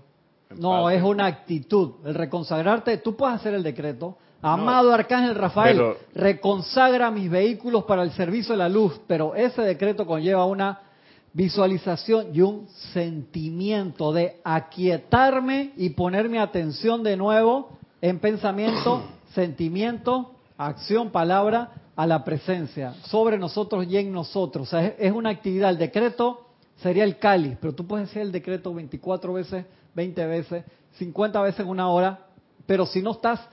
No, es una actitud. El reconsagrarte, tú puedes hacer el decreto. Amado Arcángel Rafael, reconsagra mis vehículos para el servicio de la luz, pero ese decreto conlleva una visualización y un sentimiento de aquietarme y poner mi atención de nuevo en pensamiento, sentimiento, acción, palabra, a la presencia, sobre nosotros y en nosotros. O sea, es, una actividad. El decreto sería el cáliz, pero tú puedes hacer el decreto 24 veces, 20 veces, 50 veces en una hora, pero si no estás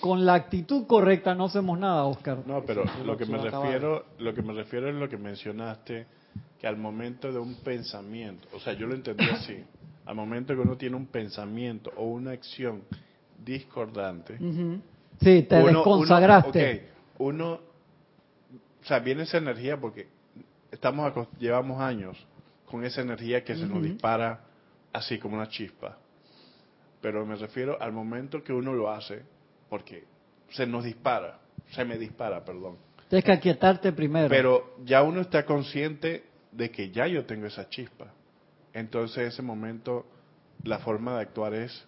con la actitud correcta no hacemos nada, Oscar. No, pero lo que me refiero, lo que me refiero es lo que mencionaste que al momento de un pensamiento, o sea, yo lo entendí así, al momento que uno tiene un pensamiento o una acción discordante, sí, te desconsagraste. Uno, o sea, viene esa energía porque estamos llevamos años con esa energía que se nos dispara así como una chispa. Pero me refiero al momento que uno lo hace, porque se nos dispara, se me dispara, perdón. Tienes que aquietarte primero. Pero ya uno está consciente de que ya yo tengo esa chispa. Entonces, en ese momento, la forma de actuar es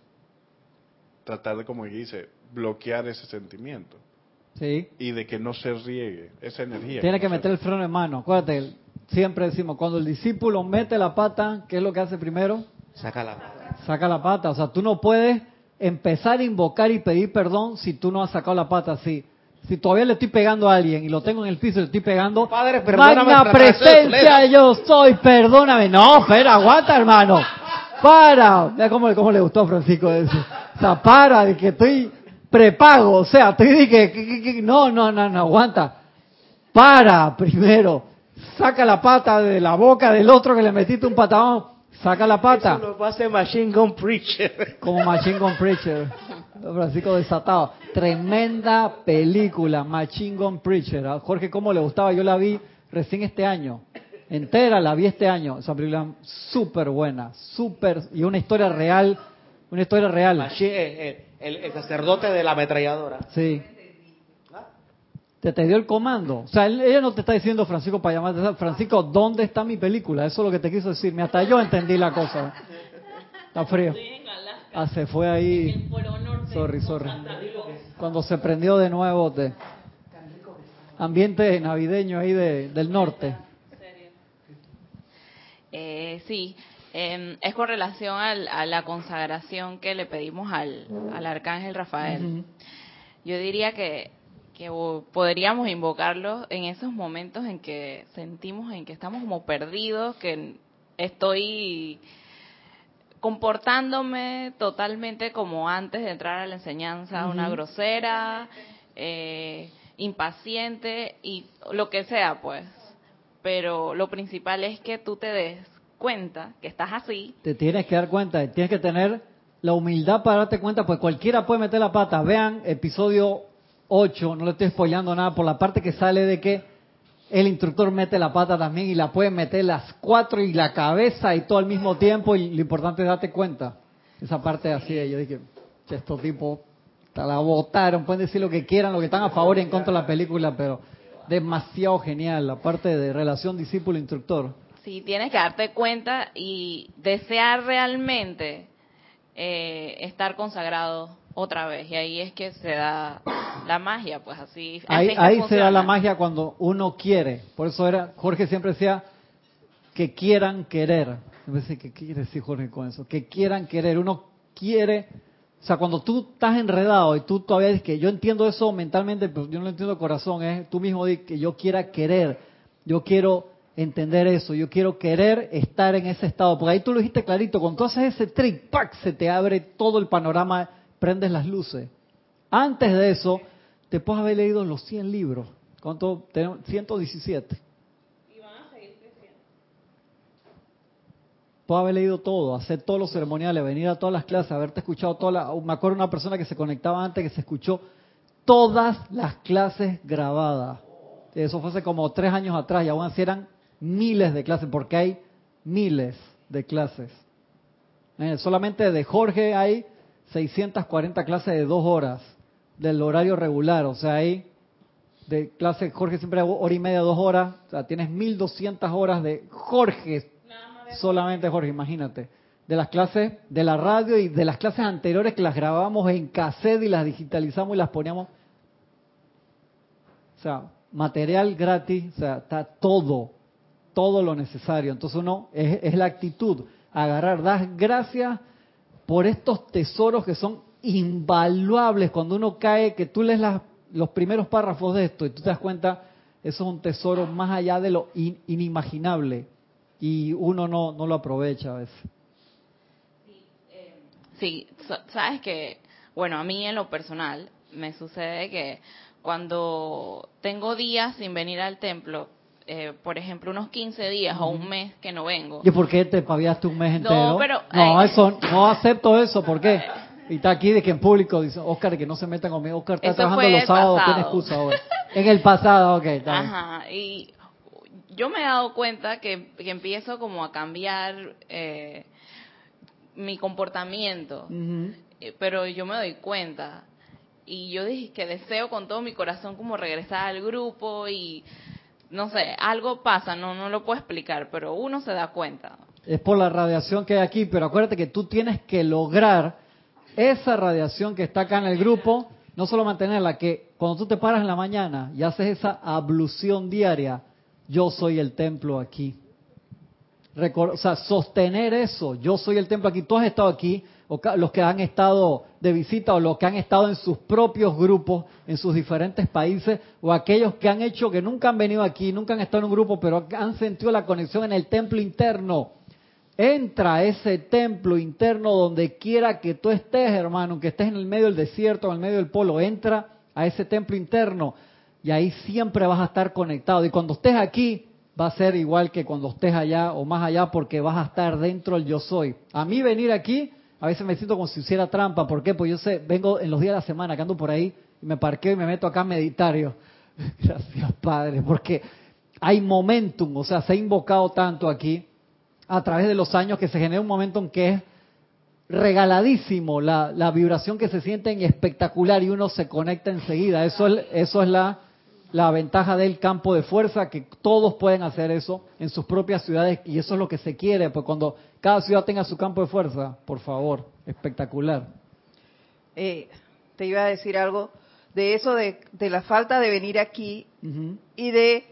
tratar de, como dice, bloquear ese sentimiento. Sí. Y de que no se riegue esa energía. Tiene que, meter el freno en mano. Acuérdate, siempre decimos, cuando el discípulo mete la pata, ¿qué es lo que hace primero? Saca la pata. Saca la pata. O sea, tú no puedes empezar a invocar y pedir perdón si tú no has sacado la pata así. Si todavía le estoy pegando a alguien y lo tengo en el piso y le estoy pegando, Padre. Magna presencia yo soy, perdóname. No, espera, aguanta, hermano. Para. Mira cómo, cómo le gustó a Francisco eso. O sea, para, de que estoy prepago. O sea, estoy de que, no, no, no, no, aguanta. Para, primero. Saca la pata de la boca del otro que le metiste un patadón. Saca la pata. Eso lo hace Machine Gun Preacher. Como Machine Gun Preacher. Francisco desatado. Tremenda película, Machine Gun Preacher. A Jorge, ¿cómo le gustaba? Yo la vi recién este año. Entera la vi este año. Esa película súper buena. Súper. Y una historia real. Una historia real. Machine, eh, eh, el, sacerdote de la ametralladora. Sí. Te, te dio el comando. O sea, ella no te está diciendo, Francisco, para llamarte. Francisco, ¿dónde está mi película? Eso es lo que te quiso decir. Hasta yo entendí la cosa. Está frío. Ah, se fue ahí. Sorry, sorry. Cuando se prendió de nuevo de ambiente navideño ahí de, del norte. Eh, sí, em, es con relación a la consagración que le pedimos al, al arcángel Rafael. Yo diría que, que podríamos invocarlo en esos momentos en que sentimos en que estamos como perdidos, que estoy comportándome totalmente como antes de entrar a la enseñanza, una grosera, eh, impaciente y lo que sea, pues. Pero lo principal es que tú te des cuenta que estás así. Te tienes que dar cuenta, tienes que tener la humildad para darte cuenta, pues cualquiera puede meter la pata. Vean episodio 8, no le estoy spoilando nada, por la parte que sale de que el instructor mete la pata también y la puede meter las cuatro y la cabeza y todo al mismo tiempo y lo importante es darte cuenta. Esa parte así, yo dije, estos tipos la votaron, pueden decir lo que quieran, lo que están a favor y en contra de la película, pero demasiado genial la parte de relación discípulo-instructor. Sí, tienes que darte cuenta y desear realmente eh, estar consagrado otra vez. Y ahí es que se da la magia, pues así. Ahí, ahí se da la magia cuando uno quiere. Por eso era, Jorge siempre decía que quieran querer. ¿Qué quiere decir Jorge con eso? Que quieran querer. Uno quiere, o sea, cuando tú estás enredado y tú todavía dices que yo entiendo eso mentalmente, pero yo no lo entiendo de corazón, es tú mismo dices que yo quiera querer. Yo quiero entender eso, yo quiero querer estar en ese estado, porque ahí tú lo dijiste clarito, cuando tú haces ese trick, ¡pac! se te abre todo el panorama prendes las luces. Antes de eso, te puedes haber leído los 100 libros. ¿Cuánto? 117. Y van a seguir creciendo. Puedes haber leído todo, hacer todos los ceremoniales, venir a todas las clases, haberte escuchado todas las... Me acuerdo una persona que se conectaba antes que se escuchó todas las clases grabadas. Eso fue hace como tres años atrás y aún así eran miles de clases, porque hay miles de clases. Eh, solamente de Jorge hay 640 clases de dos horas del horario regular, o sea, ahí de clase Jorge siempre hora y media, dos horas, o sea, tienes 1200 horas de Jorge, solamente Jorge, imagínate, de las clases de la radio y de las clases anteriores que las grabamos en cassette y las digitalizamos y las poníamos, o sea, material gratis, o sea, está todo, todo lo necesario, entonces uno, es, es la actitud, agarrar, das gracias por estos tesoros que son invaluables cuando uno cae, que tú lees los primeros párrafos de esto y tú te das cuenta, eso es un tesoro más allá de lo inimaginable y uno no, no lo aprovecha a veces. Sí, sabes que, bueno, a mí en lo personal me sucede que cuando tengo días sin venir al templo, eh, por ejemplo, unos 15 días o un mes que no vengo. ¿Y por qué te paviaste un mes entero? No, pero... No, eso, no acepto eso, ¿por qué? Y está aquí de que en público dice, Oscar, que no se metan conmigo. Oscar está trabajando los sábados, tiene excusa ahora. En el pasado, ok. Ajá, y yo me he dado cuenta que, empiezo como a cambiar eh, mi comportamiento, eh, pero yo me doy cuenta. Y yo dije que deseo con todo mi corazón como regresar al grupo y no sé, algo pasa, no, no lo puedo explicar, pero uno se da cuenta. Es por la radiación que hay aquí, pero acuérdate que tú tienes que lograr esa radiación que está acá en el grupo, no solo mantenerla, que cuando tú te paras en la mañana y haces esa ablución diaria, yo soy el templo aquí. o sea, sostener eso, yo soy el templo aquí, tú has estado aquí, o los que han estado de visita o los que han estado en sus propios grupos, en sus diferentes países, o aquellos que han hecho que nunca han venido aquí, nunca han estado en un grupo, pero han sentido la conexión en el templo interno. Entra a ese templo interno donde quiera que tú estés, hermano, aunque estés en el medio del desierto, en el medio del polo, entra a ese templo interno y ahí siempre vas a estar conectado. Y cuando estés aquí, va a ser igual que cuando estés allá o más allá porque vas a estar dentro del yo soy. A mí venir aquí, a veces me siento como si hiciera trampa. ¿Por qué? Pues yo sé, vengo en los días de la semana que ando por ahí y me parqueo y me meto acá a meditar. Gracias, Padre, porque hay momentum, o sea, se ha invocado tanto aquí a través de los años que se genera un momentum que es regaladísimo, la, la vibración que se siente espectacular y uno se conecta enseguida. Eso es, eso es la, la ventaja del campo de fuerza, que todos pueden hacer eso en sus propias ciudades y eso es lo que se quiere, pues cuando cada ciudad tenga su campo de fuerza, por favor, espectacular. Eh, te iba a decir algo de eso, de, la falta de venir aquí y de,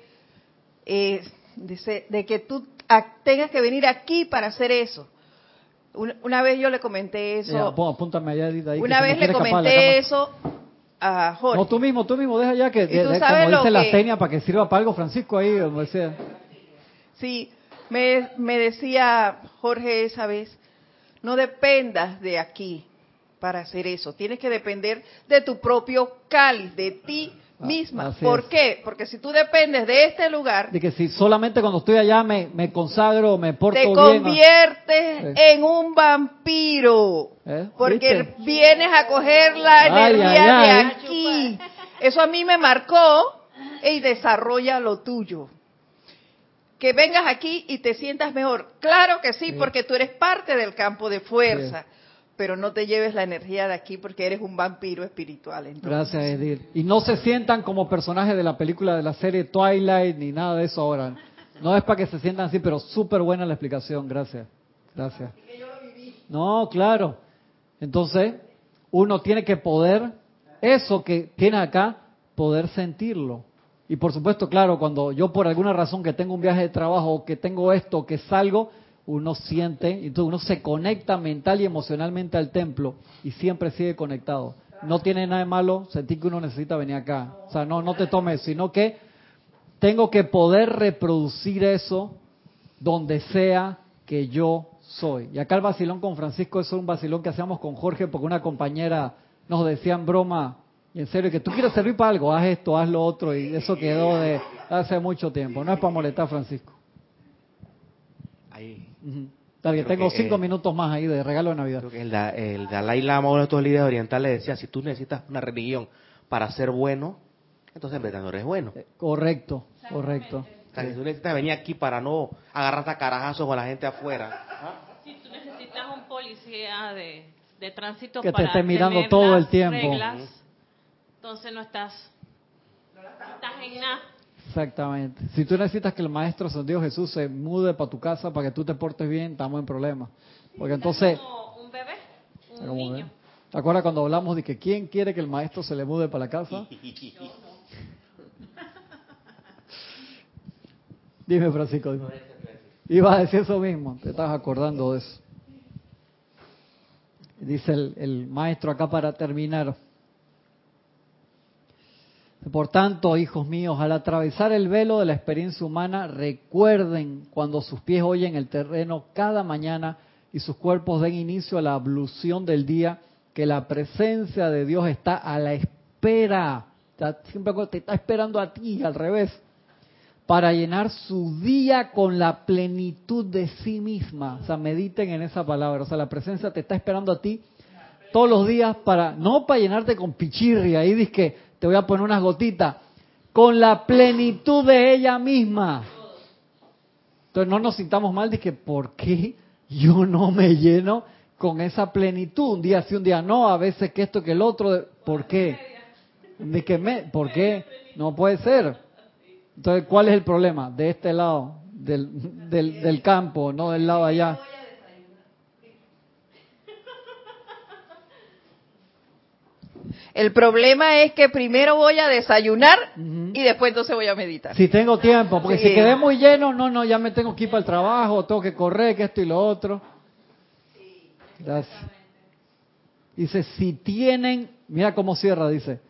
eh, de, que tú tengas que venir aquí para hacer eso. Una, vez yo le comenté eso. apúntame allá, ahí, una vez le comenté eso a Jorge. No, tú mismo, tú mismo, deja ya que, de, como dice la seña para que sirva para algo, Francisco, ahí, como decía. Sí, me, me decía Jorge esa vez, no dependas de aquí para hacer eso, tienes que depender de tu propio cáliz, de ti Ah, misma. ¿Por qué? Porque si tú dependes de este lugar... De que si solamente cuando estoy allá me, me consagro, me porto bien... Te conviertes en un vampiro. ¿Eh? Porque vienes a coger la energía de aquí. Eso a mí me marcó y desarrolla lo tuyo. Que vengas aquí y te sientas mejor. Claro que sí, porque tú eres parte del campo de fuerza pero no te lleves la energía de aquí porque eres un vampiro espiritual. Gracias, Edith. Y no se sientan como personajes de la película de la serie Twilight ni nada de eso ahora. No es para que se sientan así, pero súper buena la explicación. Gracias. Gracias. No, claro. Entonces, uno tiene que poder, eso que tiene acá, poder sentirlo. Y por supuesto, claro, cuando yo por alguna razón que tengo un viaje de trabajo, o que tengo esto, que salgo, uno siente, entonces uno se conecta mental y emocionalmente al templo y siempre sigue conectado. No tiene nada de malo sentir que uno necesita venir acá. O sea, no, no te tomes, sino que tengo que poder reproducir eso donde sea que yo soy. Y acá el vacilón con Francisco es un vacilón que hacíamos con Jorge porque una compañera nos decía en broma, y en serio, que tú quieres servir para algo, haz esto, haz lo otro, y eso quedó de hace mucho tiempo. No es para molestar, Francisco. Ahí, tengo cinco minutos más ahí de regalo de Navidad. el, el, Dalai Lama, uno de estos líderes orientales, decía, si tú necesitas una religión para ser bueno, entonces en verdad no eres bueno. Eh, correcto, correcto. si tú necesitas venir aquí para no agarrarte a carajazos con la gente afuera. Si tú necesitas un policía de, de tránsito que te esté mirando todo el tiempo. entonces no estás, no estás en nada. Exactamente. Si tú necesitas que el Maestro San Dios Jesús se mude para tu casa para que tú te portes bien, estamos en problemas. Porque entonces... un bebé, un niño. ¿Te acuerdas cuando hablamos de que quién quiere que el Maestro se le mude para la casa? Dime, Francisco. Iba a decir eso mismo, te estás acordando de eso. Dice el, el maestro acá para terminar. Por tanto, hijos míos, al atravesar el velo de la experiencia humana, recuerden cuando sus pies oyen el terreno cada mañana y sus cuerpos den inicio a la ablución del día, que la presencia de Dios está a la espera, siempre te está esperando a ti, al revés, para llenar su día con la plenitud de sí misma. O sea, mediten en esa palabra. O sea, la presencia te está esperando a ti todos los días para, no para llenarte con pichirria, ahí dices te voy a poner unas gotitas, con la plenitud de ella misma. Entonces no nos sintamos mal de que por qué yo no me lleno con esa plenitud, un día sí, un día no, a veces que esto que el otro, ¿por qué? De que ¿por qué? No puede ser. Entonces, ¿cuál es el problema? De este lado, del, del, del campo, no del lado allá. El problema es que primero voy a desayunar y después entonces voy a meditar. Si tengo tiempo, porque si quedé muy lleno, no, no, ya me tengo que ir para el trabajo, tengo que correr, que esto y lo otro. Gracias. Dice, si tienen, mira cómo cierra, dice,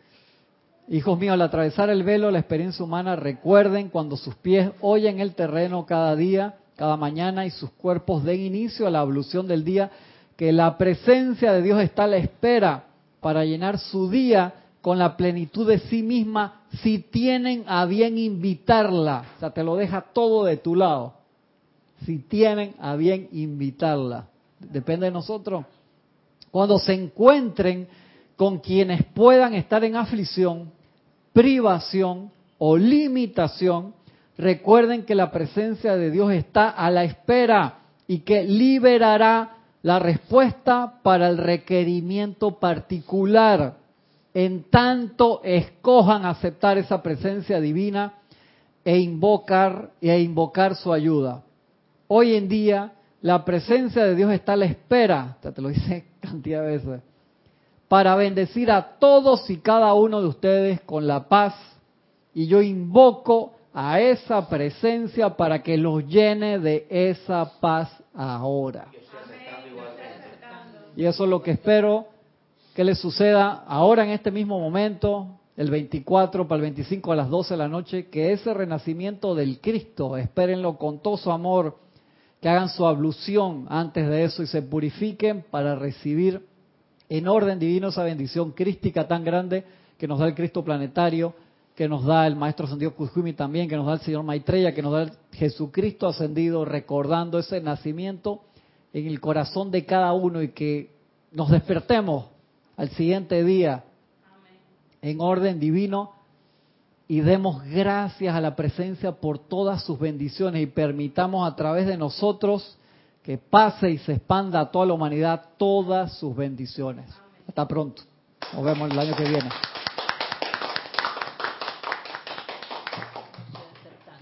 hijos míos, al atravesar el velo, la experiencia humana, recuerden cuando sus pies oyen el terreno cada día, cada mañana y sus cuerpos den inicio a la evolución del día, que la presencia de Dios está a la espera para llenar su día con la plenitud de sí misma si tienen a bien invitarla. O sea, te lo deja todo de tu lado. Si tienen a bien invitarla. Depende de nosotros. Cuando se encuentren con quienes puedan estar en aflicción, privación o limitación, recuerden que la presencia de Dios está a la espera y que liberará la respuesta para el requerimiento particular, en tanto escojan aceptar esa presencia divina e invocar, e invocar su ayuda. Hoy en día, la presencia de Dios está a la espera, te lo dice cantidad de veces, para bendecir a todos y cada uno de ustedes con la paz. Y yo invoco a esa presencia para que los llene de esa paz ahora. Y eso es lo que espero que les suceda ahora en este mismo momento, el 24 para el 25 a las 12 de la noche, que ese renacimiento del Cristo, espérenlo con todo su amor, que hagan su ablución antes de eso y se purifiquen para recibir en orden divino esa bendición crística tan grande que nos da el Cristo planetario, que nos da el Maestro Ascendido Kuzumi también, que nos da el Señor Maitreya, que nos da el Jesucristo ascendido, recordando ese nacimiento en el corazón de cada uno y que nos despertemos al siguiente día en orden divino y demos gracias a la presencia por todas sus bendiciones y permitamos a través de nosotros que pase y se expanda a toda la humanidad todas sus bendiciones. Hasta pronto. Nos vemos el año que viene.